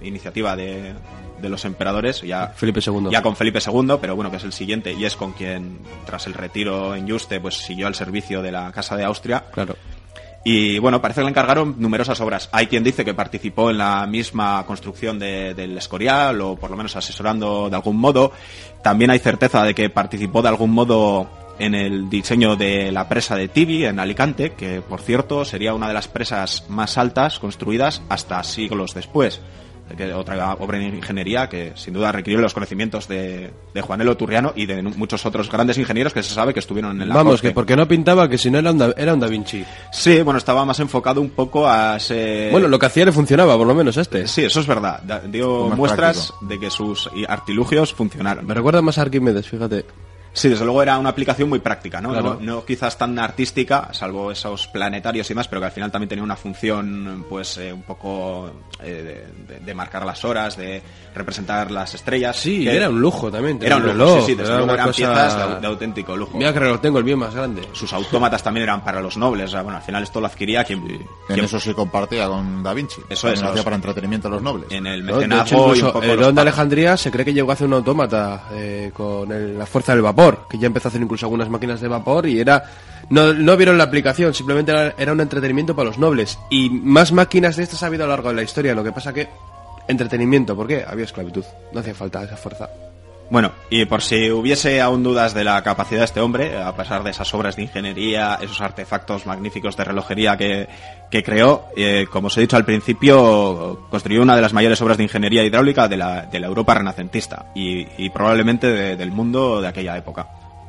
[SPEAKER 2] iniciativa de, de los emperadores, ya
[SPEAKER 3] Felipe II.
[SPEAKER 2] ya con Felipe II, pero bueno, que es el siguiente y es con quien, tras el retiro en Juste, pues siguió al servicio de la Casa de Austria.
[SPEAKER 3] Claro.
[SPEAKER 2] Y bueno, parece que le encargaron numerosas obras. Hay quien dice que participó en la misma construcción de- del Escorial o por lo menos asesorando de algún modo. También hay certeza de que participó de algún modo en el diseño de la presa de Tibi en Alicante, que por cierto sería una de las presas más altas construidas hasta siglos después. Que otra obra de ingeniería que sin duda requirió los conocimientos de, de Juanelo Turriano y de muchos otros grandes ingenieros que se sabe que estuvieron en la
[SPEAKER 3] Vamos,
[SPEAKER 2] corte.
[SPEAKER 3] que porque no pintaba, que si no era un, da, era un Da Vinci.
[SPEAKER 2] Sí, bueno, estaba más enfocado un poco a ese...
[SPEAKER 3] Bueno, lo que hacía le funcionaba, por lo menos este.
[SPEAKER 2] Sí, eso es verdad. Da- Dio muestras
[SPEAKER 1] práctico.
[SPEAKER 2] de que sus artilugios funcionaron.
[SPEAKER 3] Me recuerda más a Arquímedes, fíjate.
[SPEAKER 2] Sí, desde luego era una aplicación muy práctica, ¿no?
[SPEAKER 3] Claro.
[SPEAKER 2] No, no quizás tan artística, salvo esos planetarios y más, pero que al final también tenía una función, pues, eh, un poco eh, de, marcar las horas, de representar las estrellas.
[SPEAKER 3] Sí,
[SPEAKER 2] que
[SPEAKER 3] era un lujo también.
[SPEAKER 2] Era un lujo,
[SPEAKER 3] reloj,
[SPEAKER 2] sí, sí, desde
[SPEAKER 3] era
[SPEAKER 2] luego eran
[SPEAKER 3] cosa-
[SPEAKER 2] piezas de, au- de auténtico lujo.
[SPEAKER 3] Mira que reloj tengo, el mío más grande.
[SPEAKER 2] Sus autómatas también eran para los nobles, o sea, bueno, al final esto lo adquiría quien,
[SPEAKER 1] En
[SPEAKER 2] quien-
[SPEAKER 1] eso se compartía con Da Vinci.
[SPEAKER 2] Eso es,
[SPEAKER 1] lo hacía
[SPEAKER 2] los-
[SPEAKER 1] para entretenimiento a los nobles.
[SPEAKER 2] en el
[SPEAKER 3] ¿no? De hecho,
[SPEAKER 2] mecenazgo y un poco los
[SPEAKER 3] de. Alejandría se cree que llegó a hacer un autómata eh, con el- la fuerza del vapor, que ya empezó a hacer incluso algunas máquinas de vapor y era... No, no vieron la aplicación, simplemente era, era un entretenimiento para los nobles. Y más máquinas de estas ha habido a lo largo de la historia, lo que pasa que... Entretenimiento, ¿por qué? Había esclavitud, no hacía falta esa fuerza.
[SPEAKER 2] Bueno, y por si hubiese aún dudas de la capacidad de este hombre, a pesar de esas obras de ingeniería, esos artefactos magníficos de relojería que, que creó, eh, como os he dicho al principio, construyó una de las mayores obras de ingeniería hidráulica de la, de la Europa renacentista y, y probablemente de- del mundo de aquella época.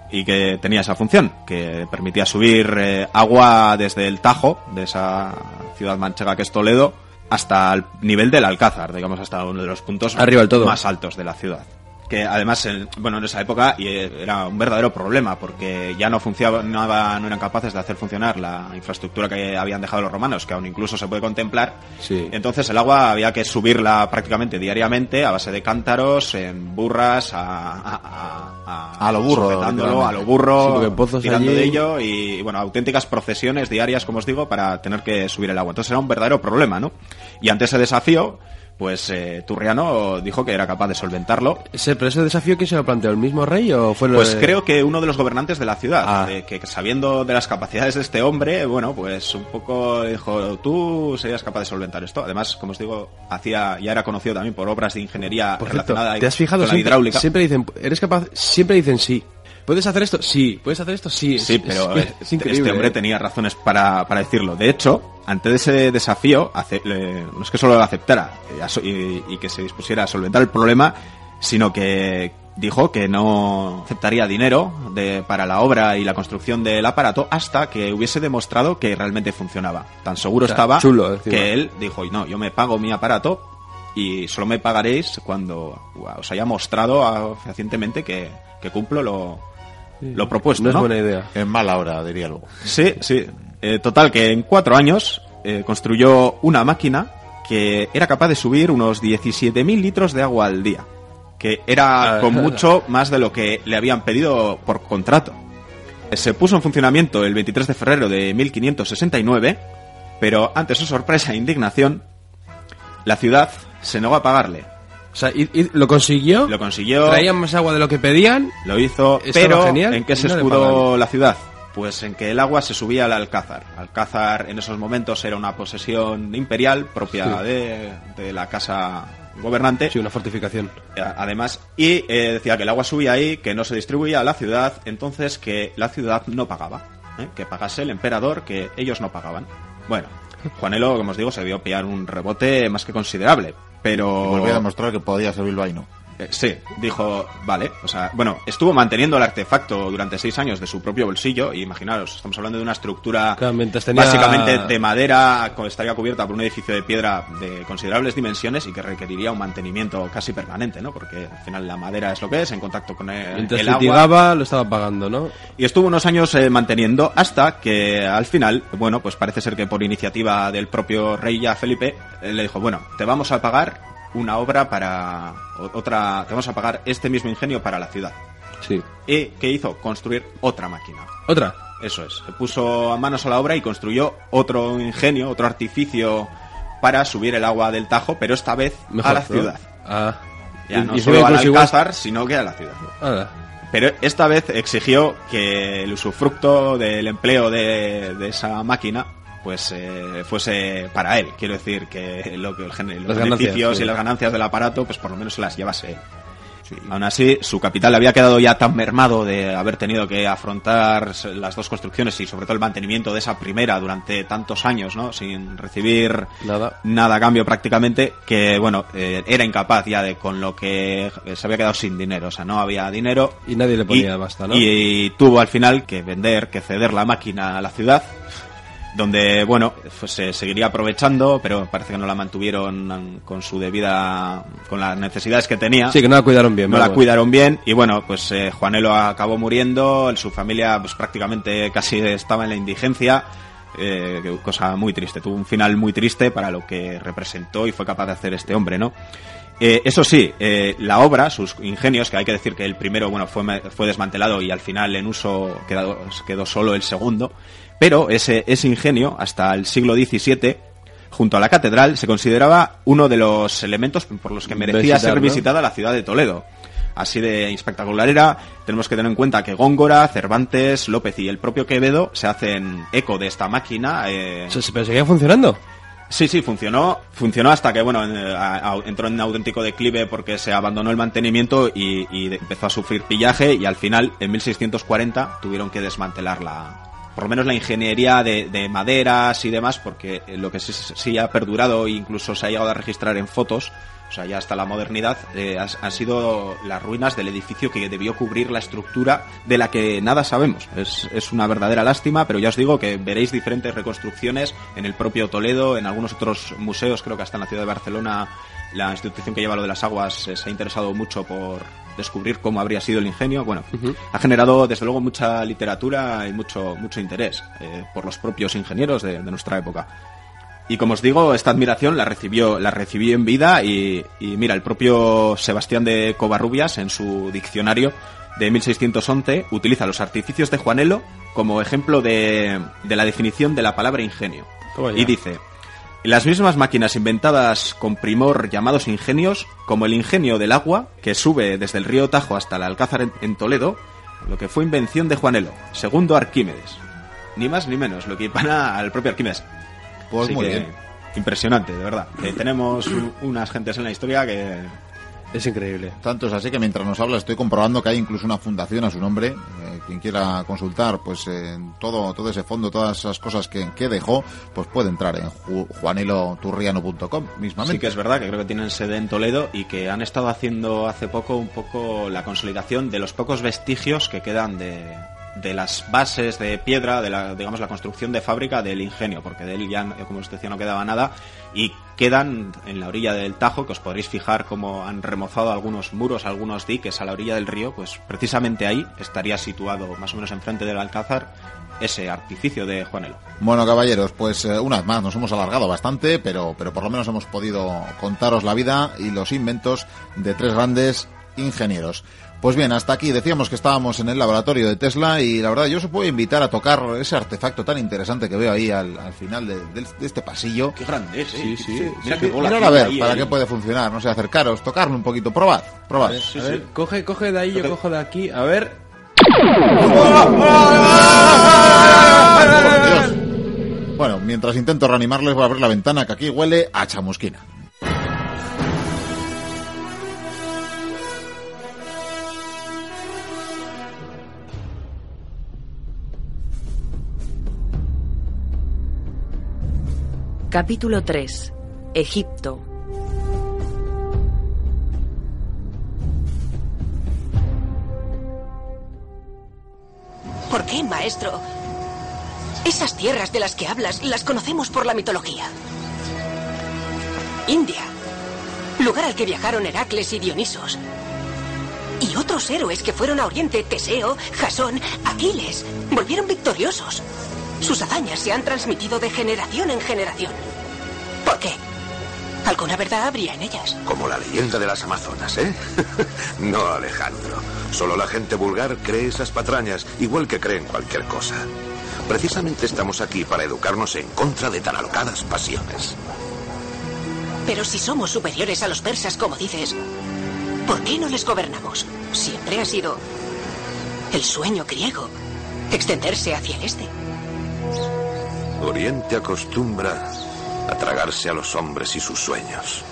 [SPEAKER 2] Y que tenía esa función, que permitía subir eh, agua desde el Tajo, de esa ciudad manchega que es Toledo, hasta el nivel del Alcázar, digamos, hasta uno de los puntos
[SPEAKER 3] Arriba todo.
[SPEAKER 2] más altos de la ciudad. Que además, en- bueno, en esa época eh, era un verdadero problema porque ya no funcionaba, no eran capaces de hacer funcionar la infraestructura que habían dejado los romanos, que aún incluso se puede contemplar.
[SPEAKER 3] Sí.
[SPEAKER 2] Entonces el agua había que subirla prácticamente diariamente a base de cántaros, en burras, a, a, a-
[SPEAKER 1] A lo burro,
[SPEAKER 2] a lo burro,
[SPEAKER 3] Sí,
[SPEAKER 2] tirando
[SPEAKER 3] allí-
[SPEAKER 2] de ello y, bueno, auténticas procesiones diarias, como os digo, para tener que subir el agua. Entonces era un verdadero problema, ¿no? Y ante ese desafío, pues eh, Turriano dijo que era capaz de solventarlo
[SPEAKER 3] Ese, ¿Pero ese desafío quién se lo planteó? ¿El mismo rey o fue lo
[SPEAKER 2] pues
[SPEAKER 3] de-
[SPEAKER 2] creo que uno de los gobernantes de la ciudad,
[SPEAKER 3] Ah.
[SPEAKER 2] eh, que sabiendo de las capacidades de este hombre, bueno, pues un poco dijo, tú serías capaz de solventar esto. Además, como os digo, hacía ya era conocido también por obras de ingeniería
[SPEAKER 3] Por cierto,
[SPEAKER 2] relacionada
[SPEAKER 3] ¿te has fijado?
[SPEAKER 2] con la hidráulica.
[SPEAKER 3] siempre dicen, ¿eres capaz? Siempre dicen sí. ¿Puedes hacer esto? Sí. ¿Puedes hacer esto? Sí.
[SPEAKER 2] Sí,
[SPEAKER 3] Es-
[SPEAKER 2] pero
[SPEAKER 3] es, es increíble.
[SPEAKER 2] este hombre
[SPEAKER 3] ¿eh?
[SPEAKER 2] tenía razones para, para decirlo. De hecho, ante ese desafío, no es que solo lo aceptara eh, y, y que se dispusiera a solventar el problema, sino que dijo que no aceptaría dinero de, para la obra y la construcción del aparato hasta que hubiese demostrado que realmente funcionaba. Tan seguro
[SPEAKER 3] O sea,
[SPEAKER 2] estaba
[SPEAKER 3] chulo,
[SPEAKER 2] que él dijo, no, yo me pago mi aparato y solo me pagaréis cuando os haya mostrado fehacientemente que, que cumplo lo, lo propuesto.
[SPEAKER 3] No es
[SPEAKER 2] ¿no?
[SPEAKER 3] buena idea.
[SPEAKER 1] En mala hora, diría luego.
[SPEAKER 2] Sí, sí. Eh, total, que en cuatro años eh, construyó una máquina que era capaz de subir unos 17.000 litros de agua al día. Que era
[SPEAKER 3] Ah.
[SPEAKER 2] con mucho más de lo que le habían pedido por contrato. Eh, Se puso en funcionamiento el 23 de febrero de 1569, pero ante su sorpresa e indignación, la ciudad se negó a pagarle.
[SPEAKER 3] O sea, y- y lo consiguió.
[SPEAKER 2] Lo consiguió.
[SPEAKER 3] Traían más agua de lo que pedían.
[SPEAKER 2] Lo hizo, pero
[SPEAKER 3] genial,
[SPEAKER 2] ¿en qué se
[SPEAKER 3] no
[SPEAKER 2] escudó la ciudad? Pues en que el agua se subía al Alcázar. Alcázar en esos momentos era una posesión imperial propia
[SPEAKER 3] Sí.
[SPEAKER 2] de, de la casa gobernante.
[SPEAKER 3] Sí, una fortificación.
[SPEAKER 2] Eh, Además, y eh, decía que el agua subía ahí, que no se distribuía a la ciudad, entonces que la ciudad no pagaba. ¿eh? Que pagase el emperador, que ellos no pagaban. Bueno, Juanelo, como os digo, se dio pillar un rebote más que considerable. Pero.
[SPEAKER 1] Volví a demostrar que podía ser bilbaíno.
[SPEAKER 2] Eh, sí, dijo, vale, o sea, bueno, estuvo manteniendo el artefacto durante seis años de su propio bolsillo, y imaginaros, estamos hablando de una estructura
[SPEAKER 3] Claro, mientras tenía-
[SPEAKER 2] básicamente de madera, estaría cubierta por un edificio de piedra de considerables dimensiones y que requeriría un mantenimiento casi permanente, ¿no? Porque al final la madera es lo que es, en contacto con el,
[SPEAKER 3] Mientras
[SPEAKER 2] el agua.
[SPEAKER 3] lo estaba pagando, ¿no?
[SPEAKER 2] Y estuvo unos años eh, manteniendo hasta que al final, bueno, pues parece ser que por iniciativa del propio rey ya Felipe, eh, le dijo, bueno, te vamos a pagar una obra para otra, te vamos a pagar este mismo ingenio para la ciudad.
[SPEAKER 3] Sí.
[SPEAKER 2] ¿Y qué hizo? Construir otra máquina.
[SPEAKER 3] Otra.
[SPEAKER 2] Eso es. Se puso a manos a la obra y construyó otro ingenio, otro artificio para subir el agua del Tajo, pero esta vez
[SPEAKER 3] Mejor,
[SPEAKER 2] a la
[SPEAKER 3] ¿no?
[SPEAKER 2] ciudad.
[SPEAKER 3] Ah.
[SPEAKER 2] Ya no solo al
[SPEAKER 3] igual-
[SPEAKER 2] Alcázar, sino que a la ciudad.
[SPEAKER 3] Ala.
[SPEAKER 2] Pero esta vez exigió que el usufructo del empleo de, de esa máquina pues eh, fuese para él. Quiero decir que lo que el los
[SPEAKER 3] Las
[SPEAKER 2] beneficios
[SPEAKER 3] sí.
[SPEAKER 2] y las ganancias del aparato pues por lo menos se las llevase él. Aún así, su capital le había quedado ya tan mermado de haber tenido que afrontar las dos construcciones y sobre todo el mantenimiento de esa primera durante tantos años, ¿no? Sin recibir
[SPEAKER 3] Nada.
[SPEAKER 2] nada a cambio prácticamente, que bueno, eh, era incapaz ya de con lo que se había quedado sin dinero, o sea, no había dinero.
[SPEAKER 3] Y nadie le ponía basta, ¿no?
[SPEAKER 2] Y tuvo al final que vender, que ceder la máquina a la ciudad, donde, bueno, pues se seguiría aprovechando, pero parece que no la mantuvieron con su debida, con las necesidades que tenía.
[SPEAKER 3] Sí, que no la cuidaron bien.
[SPEAKER 2] No la cuidaron bien y bueno, pues eh, Juanelo acabó muriendo, su familia pues prácticamente casi estaba en la indigencia, eh, cosa muy triste, tuvo un final muy triste para lo que representó y fue capaz de hacer este hombre, ¿no? Eh, eso sí, eh, la obra, sus ingenios, que hay que decir que el primero, bueno, fue, fue desmantelado y al final en uso quedó, quedó solo el segundo, pero ese, ese ingenio, hasta el siglo XVII, junto a la catedral, se consideraba uno de los elementos por los que merecía
[SPEAKER 3] Visitar,
[SPEAKER 2] ser
[SPEAKER 3] ¿no?
[SPEAKER 2] visitada la ciudad de Toledo. Así de espectacular era, tenemos que tener en cuenta que Góngora, Cervantes, López y el propio Quevedo se hacen eco de esta máquina. eh,
[SPEAKER 3] ¿Pero seguía funcionando?
[SPEAKER 2] Sí, sí, funcionó. Funcionó hasta que, bueno, entró en auténtico declive porque se abandonó el mantenimiento y, y empezó a sufrir pillaje y al final, en 1640, tuvieron que desmantelar la, por lo menos la ingeniería de, de maderas y demás, porque lo que sí, sí ha perdurado e incluso se ha llegado a registrar en fotos, o sea, ya hasta la modernidad, eh, han sido las ruinas del edificio que debió cubrir la estructura de la que nada sabemos. Es, es una verdadera lástima, pero ya os digo que veréis diferentes reconstrucciones en el propio Toledo, en algunos otros museos, creo que hasta en la ciudad de Barcelona, la institución que lleva lo de las aguas eh, se ha interesado mucho por descubrir cómo habría sido el ingenio. Bueno, ha generado desde luego mucha literatura y mucho, mucho interés eh, por los propios ingenieros de, de nuestra época. Y como os digo, esta admiración la recibió, la recibí en vida y, y mira, el propio Sebastián de Covarrubias en su diccionario de 1611 utiliza los artificios de Juanelo como ejemplo de, de la definición de la palabra ingenio. Y dice, las mismas máquinas inventadas con primor llamados ingenios, como el ingenio del agua, que sube desde el río Tajo hasta el Alcázar en, Toledo, lo que fue invención de Juanelo, segundo Arquímedes. Ni más ni menos, lo que ipana al propio Arquímedes.
[SPEAKER 1] Pues
[SPEAKER 2] Así
[SPEAKER 1] muy
[SPEAKER 2] que,
[SPEAKER 1] bien.
[SPEAKER 2] Impresionante, de verdad. Que tenemos un- unas gentes en la historia que...
[SPEAKER 3] Es increíble.
[SPEAKER 1] Tanto es así que mientras nos habla estoy comprobando que hay incluso una fundación a su nombre. Eh, quien quiera consultar, pues eh, todo todo ese fondo, todas esas cosas que, que dejó, pues puede entrar en ju- juaneloturriano.com mismamente.
[SPEAKER 2] Sí que es verdad que creo que tienen sede en Toledo y que han estado haciendo hace poco un poco la consolidación de los pocos vestigios que quedan de, de las bases de piedra, de la, digamos, la construcción de fábrica del ingenio, porque de él ya, como os decía, no quedaba nada y quedan en la orilla del Tajo, que os podréis fijar cómo han remozado algunos muros, algunos diques a la orilla del río, pues precisamente ahí estaría situado, más o menos enfrente del Alcázar, ese artificio de Juanelo.
[SPEAKER 1] Bueno, caballeros, pues eh, una vez más nos hemos alargado bastante, pero, pero por lo menos hemos podido contaros la vida y los inventos de tres grandes ingenieros. Pues bien, hasta aquí decíamos que estábamos en el laboratorio de Tesla y la verdad yo os puedo invitar a tocar ese artefacto tan interesante que veo ahí al, al final de, de- de este pasillo.
[SPEAKER 2] Qué grande es,
[SPEAKER 3] Sí, sí.
[SPEAKER 2] Mira qué bola
[SPEAKER 1] Mirad a ver
[SPEAKER 2] ahí,
[SPEAKER 1] para qué puede funcionar, no sé, acercaros, tocarlo un poquito, probad, probad.
[SPEAKER 2] Sí,
[SPEAKER 3] a
[SPEAKER 2] sí.
[SPEAKER 3] ver, coge, coge de ahí, yo cojo de aquí. A ver.
[SPEAKER 1] Bueno, mientras intento reanimarles voy a abrir la ventana que aquí huele a chamusquina.
[SPEAKER 4] Capítulo 3. Egipto.
[SPEAKER 5] ¿Por qué, maestro? Esas tierras de las que hablas las conocemos por la mitología. India, lugar al que viajaron Heracles y Dionisos. Y otros héroes que fueron a Oriente, Teseo, Jasón, Aquiles, volvieron victoriosos. Sus hazañas se han transmitido de generación en generación. ¿Por qué? Alguna verdad habría en ellas.
[SPEAKER 6] Como la leyenda de las Amazonas, ¿eh? no, Alejandro. Solo la gente vulgar cree esas patrañas, igual que creen cualquier cosa. Precisamente estamos aquí para educarnos en contra de tan alocadas pasiones.
[SPEAKER 5] Pero si somos superiores a los persas, como dices, ¿por qué no les gobernamos? Siempre ha sido el sueño griego, extenderse hacia el este.
[SPEAKER 6] Oriente acostumbra a tragarse a los hombres y sus sueños.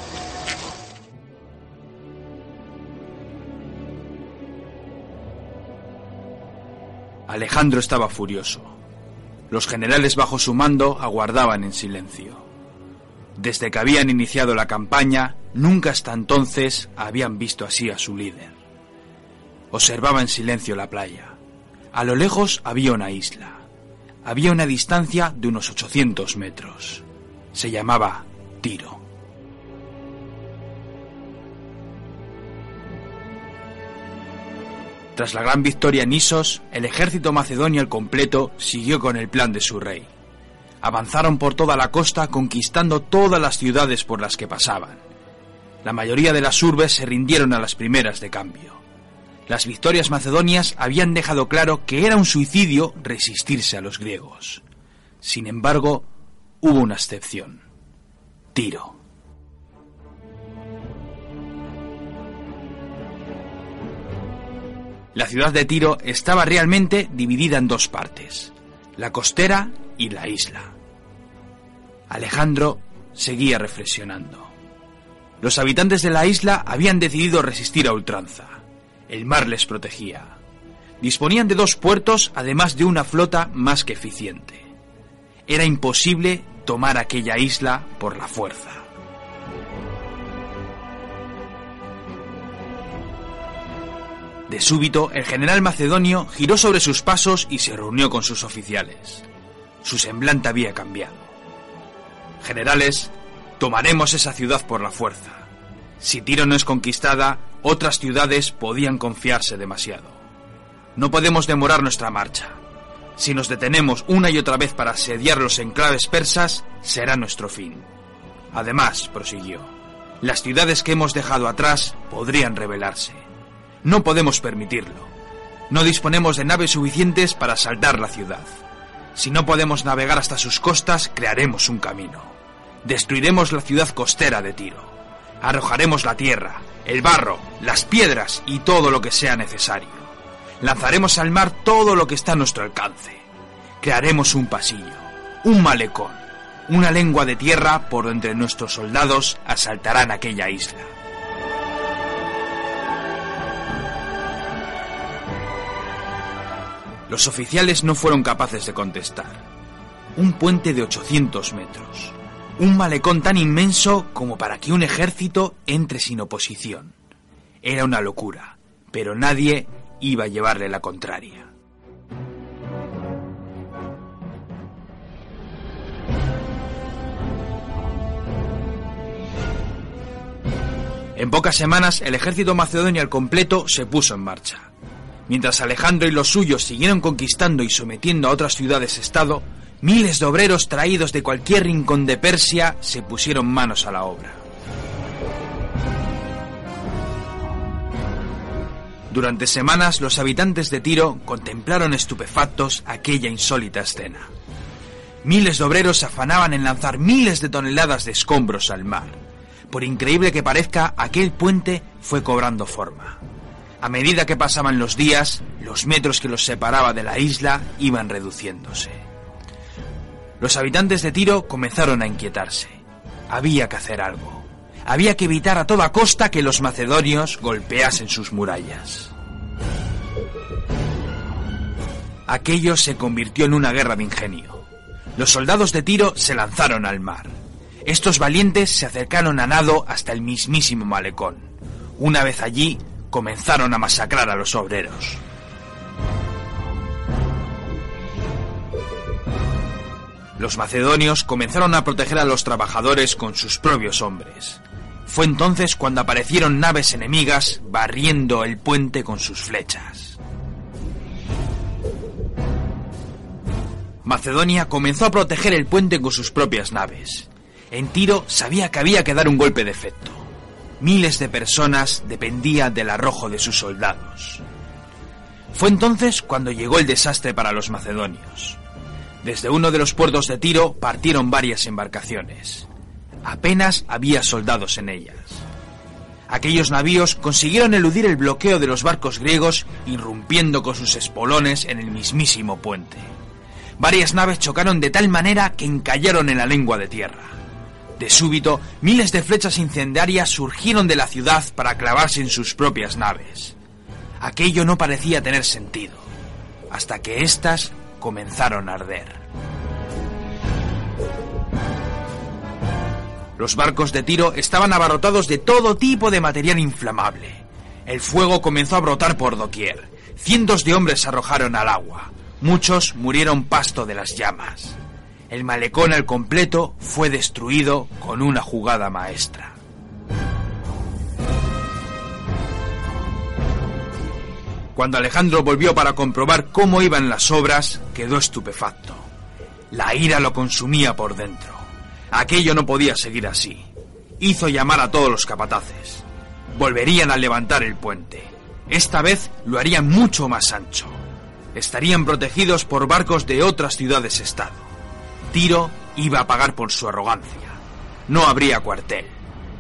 [SPEAKER 7] Alejandro estaba furioso. Los generales bajo su mando aguardaban en silencio. Desde que habían iniciado la campaña, nunca hasta entonces habían visto así a su líder. Observaba en silencio la playa. A lo lejos había una isla. Había una distancia de unos 800 metros. Se llamaba Tiro. Tras la gran victoria en Isos, el ejército macedonio al completo siguió con el plan de su rey. Avanzaron por toda la costa conquistando todas las ciudades por las que pasaban. La mayoría de las urbes se rindieron a las primeras de cambio. Las victorias macedonias habían dejado claro que era un suicidio resistirse a los griegos. Sin embargo, hubo una excepción. Tiro. La ciudad de Tiro estaba realmente dividida en dos partes, la costera y la isla. Alejandro seguía reflexionando. Los habitantes de la isla habían decidido resistir a ultranza. El mar les protegía. Disponían de dos puertos, además de una flota más que eficiente. Era imposible tomar aquella isla por la fuerza. De súbito, el general macedonio giró sobre sus pasos y se reunió con sus oficiales. Su semblante había cambiado. Generales, tomaremos esa ciudad por la fuerza. Si Tiro no es conquistada, otras ciudades podían confiarse demasiado. No podemos demorar nuestra marcha. Si nos detenemos una y otra vez para asediar los enclaves persas, será nuestro fin. Además, prosiguió, las ciudades que hemos dejado atrás podrían rebelarse. No podemos permitirlo. No disponemos de naves suficientes para saldar la ciudad. Si no podemos navegar hasta sus costas, crearemos un camino. Destruiremos la ciudad costera de Tiro. Arrojaremos la tierra, el barro, las piedras y todo lo que sea necesario. Lanzaremos al mar todo lo que está a nuestro alcance. Crearemos un pasillo, un malecón, una lengua de tierra por donde nuestros soldados asaltarán aquella isla. Los oficiales no fueron capaces de contestar. Un puente de 800 metros. Un malecón tan inmenso como para que un ejército entre sin oposición. Era una locura, pero nadie iba a llevarle la contraria. En pocas semanas el ejército macedonio al completo se puso en marcha. Mientras Alejandro y los suyos siguieron conquistando y sometiendo a otras ciudades-estado, miles de obreros traídos de cualquier rincón de Persia se pusieron manos a la obra. Durante semanas los habitantes de Tiro contemplaron estupefactos aquella insólita escena. Miles de obreros afanaban en lanzar miles de toneladas de escombros al mar. Por increíble que parezca, aquel puente fue cobrando forma. A medida que pasaban los días, los metros que los separaba de la isla iban reduciéndose. Los habitantes de Tiro comenzaron a inquietarse. Había que hacer algo. Había que evitar a toda costa que los macedonios golpeasen sus murallas. Aquello se convirtió en una guerra de ingenio. Los soldados de Tiro se lanzaron al mar. Estos valientes se acercaron a nado hasta el mismísimo malecón. Una vez allí, comenzaron a masacrar a los obreros. Los macedonios comenzaron a proteger a los trabajadores con sus propios hombres. Fue entonces cuando aparecieron naves enemigas barriendo el puente con sus flechas. Macedonia comenzó a proteger el puente con sus propias naves. En Tiro sabía que había que dar un golpe de efecto. Miles de personas dependían del arrojo de sus soldados. Fue entonces cuando llegó el desastre para los macedonios. Desde uno de los puertos de Tiro partieron varias embarcaciones. Apenas había soldados en ellas. Aquellos navíos consiguieron eludir el bloqueo de los barcos griegos, irrumpiendo con sus espolones en el mismísimo puente. Varias naves chocaron de tal manera que encallaron en la lengua de tierra. De súbito, miles de flechas incendiarias surgieron de la ciudad para clavarse en sus propias naves. Aquello no parecía tener sentido, hasta que éstas comenzaron a arder. Los barcos de tiro estaban abarrotados de todo tipo de material inflamable. El fuego comenzó a brotar por doquier. Cientos de hombres se arrojaron al agua. Muchos murieron pasto de las llamas. El malecón al completo fue destruido con una jugada maestra. Cuando Alejandro volvió para comprobar cómo iban las obras, quedó estupefacto. La ira lo consumía por dentro. Aquello no podía seguir así. Hizo llamar a todos los capataces. Volverían a levantar el puente. Esta vez lo harían mucho más ancho. Estarían protegidos por barcos de otras ciudades-estado. Tiro iba a pagar por su arrogancia. No habría cuartel.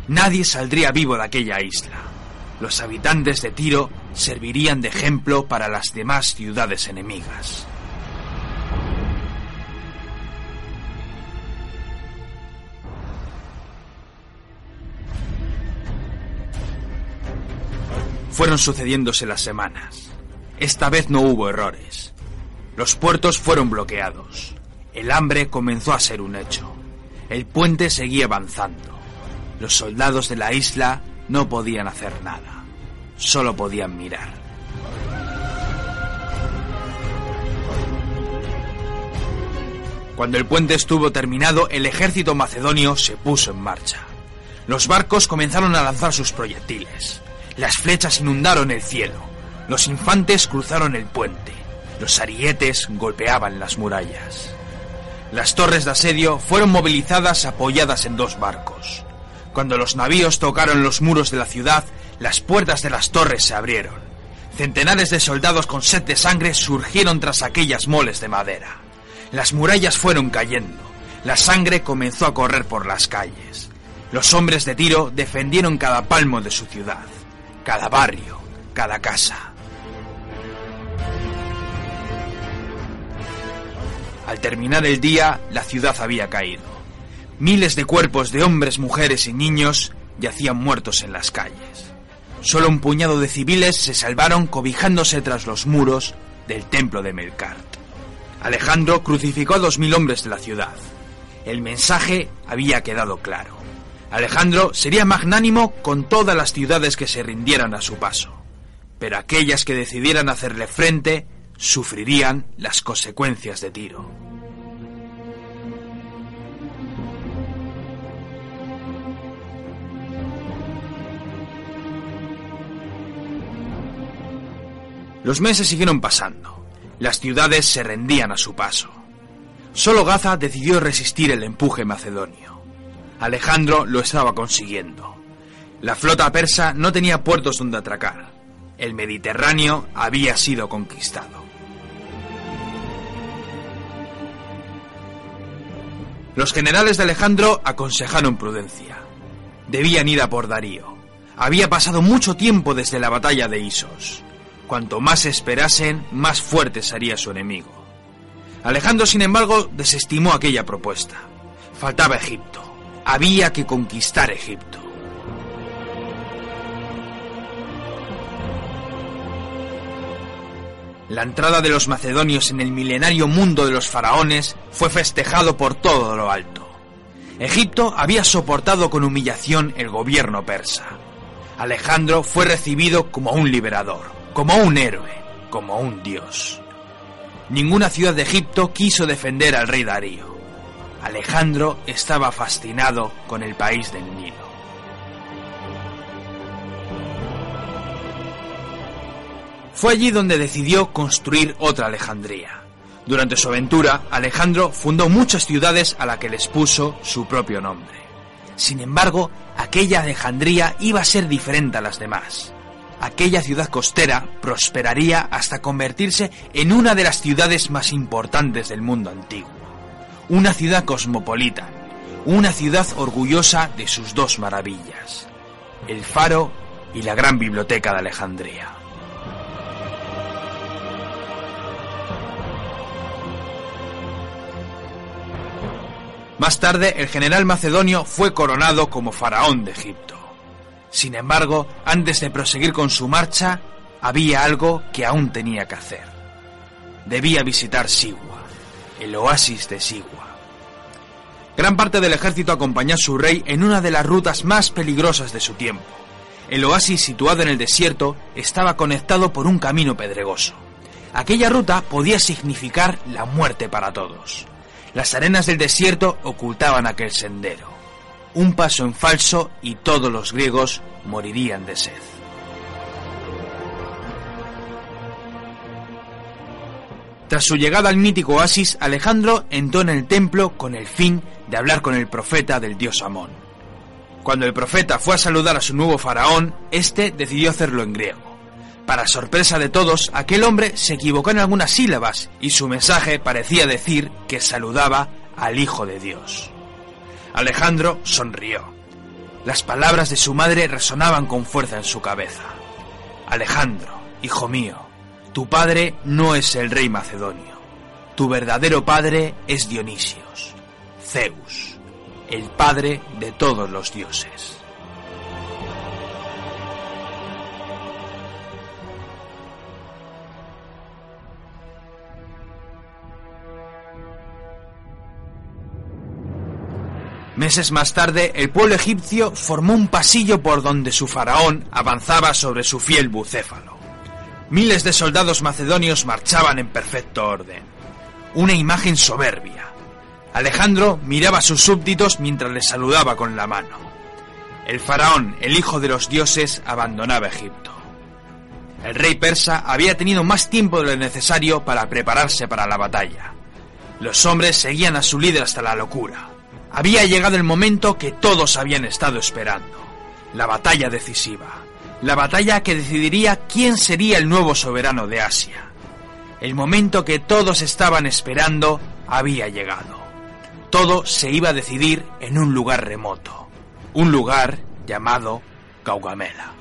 [SPEAKER 7] Nadie saldría vivo de aquella isla los habitantes de Tiro servirían de ejemplo para las demás ciudades enemigas. Fueron sucediéndose las semanas. Esta vez no hubo errores. Los puertos fueron bloqueados. El hambre comenzó a ser un hecho. El puente seguía avanzando. Los soldados de la isla no podían hacer nada. Solo podían mirar. Cuando el puente estuvo terminado, el ejército macedonio se puso en marcha. Los barcos comenzaron a lanzar sus proyectiles. Las flechas inundaron el cielo. Los infantes cruzaron el puente. Los arietes golpeaban las murallas. Las torres de asedio fueron movilizadas apoyadas en dos barcos. Cuando los navíos tocaron los muros de la ciudad, las puertas de las torres se abrieron. Centenares de soldados con sed de sangre surgieron tras aquellas moles de madera. Las murallas fueron cayendo. La sangre comenzó a correr por las calles. Los hombres de Tiro defendieron cada palmo de su ciudad, cada barrio, cada casa. Al terminar el día, la ciudad había caído. Miles de cuerpos de hombres, mujeres y niños yacían muertos en las calles. Solo un puñado de civiles se salvaron cobijándose tras los muros del templo de Melkart. Alejandro crucificó a dos mil hombres de la ciudad. El mensaje había quedado claro. Alejandro sería magnánimo con todas las ciudades que se rindieran a su paso, pero aquellas que decidieran hacerle frente sufrirían las consecuencias de Tiro. Los meses siguieron pasando. Las ciudades se rendían a su paso. Solo Gaza decidió resistir el empuje macedonio. Alejandro lo estaba consiguiendo. La flota persa no tenía puertos donde atracar. El Mediterráneo había sido conquistado. Los generales de Alejandro aconsejaron prudencia. Debían ir a por Darío. Había pasado mucho tiempo desde la batalla de Isos. Cuanto más esperasen, más fuerte sería su enemigo. Alejandro, sin embargo, desestimó aquella propuesta. Faltaba Egipto. Había que conquistar Egipto. La entrada de los macedonios en el milenario mundo de los faraones fue festejado por todo lo alto. Egipto había soportado con humillación el gobierno persa. Alejandro fue recibido como un liberador, como un héroe, como un dios. Ninguna ciudad de Egipto quiso defender al rey Darío. Alejandro estaba fascinado con el país del Nilo. Fue allí donde decidió construir otra Alejandría. Durante su aventura, Alejandro fundó muchas ciudades a las que les puso su propio nombre. Sin embargo, aquella Alejandría iba a ser diferente a las demás. Aquella ciudad costera prosperaría hasta convertirse en una de las ciudades más importantes del mundo antiguo. Una ciudad cosmopolita, una ciudad orgullosa de sus dos maravillas, el faro y la gran biblioteca de Alejandría. Más tarde, el general macedonio fue coronado como faraón de Egipto. Sin embargo, antes de proseguir con su marcha, había algo que aún tenía que hacer. Debía visitar Sigua, el oasis de Sigua. Gran parte del ejército acompañó a su rey en una de las rutas más peligrosas de su tiempo. El oasis situado en el desierto estaba conectado por un camino pedregoso. Aquella ruta podía significar la muerte para todos. Las arenas del desierto ocultaban aquel sendero. Un paso en falso y todos los griegos morirían de sed. Tras su llegada al mítico oasis, Alejandro entró en el templo con el fin de hablar con el profeta del dios Amón. Cuando el profeta fue a saludar a su nuevo faraón, este decidió hacerlo en griego. Para sorpresa de todos, aquel hombre se equivocó en algunas sílabas y su mensaje parecía decir que saludaba al Hijo de Dios. Alejandro sonrió. Las palabras de su madre resonaban con fuerza en su cabeza. Alejandro, hijo mío, tu padre no es el rey macedonio. Tu verdadero padre es Dionisios, Zeus, el padre de todos los dioses. Meses más tarde, el pueblo egipcio formó un pasillo por donde su faraón avanzaba sobre su fiel bucéfalo. Miles de soldados macedonios marchaban en perfecto orden. Una imagen soberbia. Alejandro miraba a sus súbditos mientras les saludaba con la mano. El faraón, el hijo de los dioses, abandonaba Egipto. El rey persa había tenido más tiempo de lo necesario para prepararse para la batalla. Los hombres seguían a su líder hasta la locura. Había llegado el momento que todos habían estado esperando. La batalla decisiva. La batalla que decidiría quién sería el nuevo soberano de Asia. El momento que todos estaban esperando había llegado. Todo se iba a decidir en un lugar remoto. Un lugar llamado Gaugamela.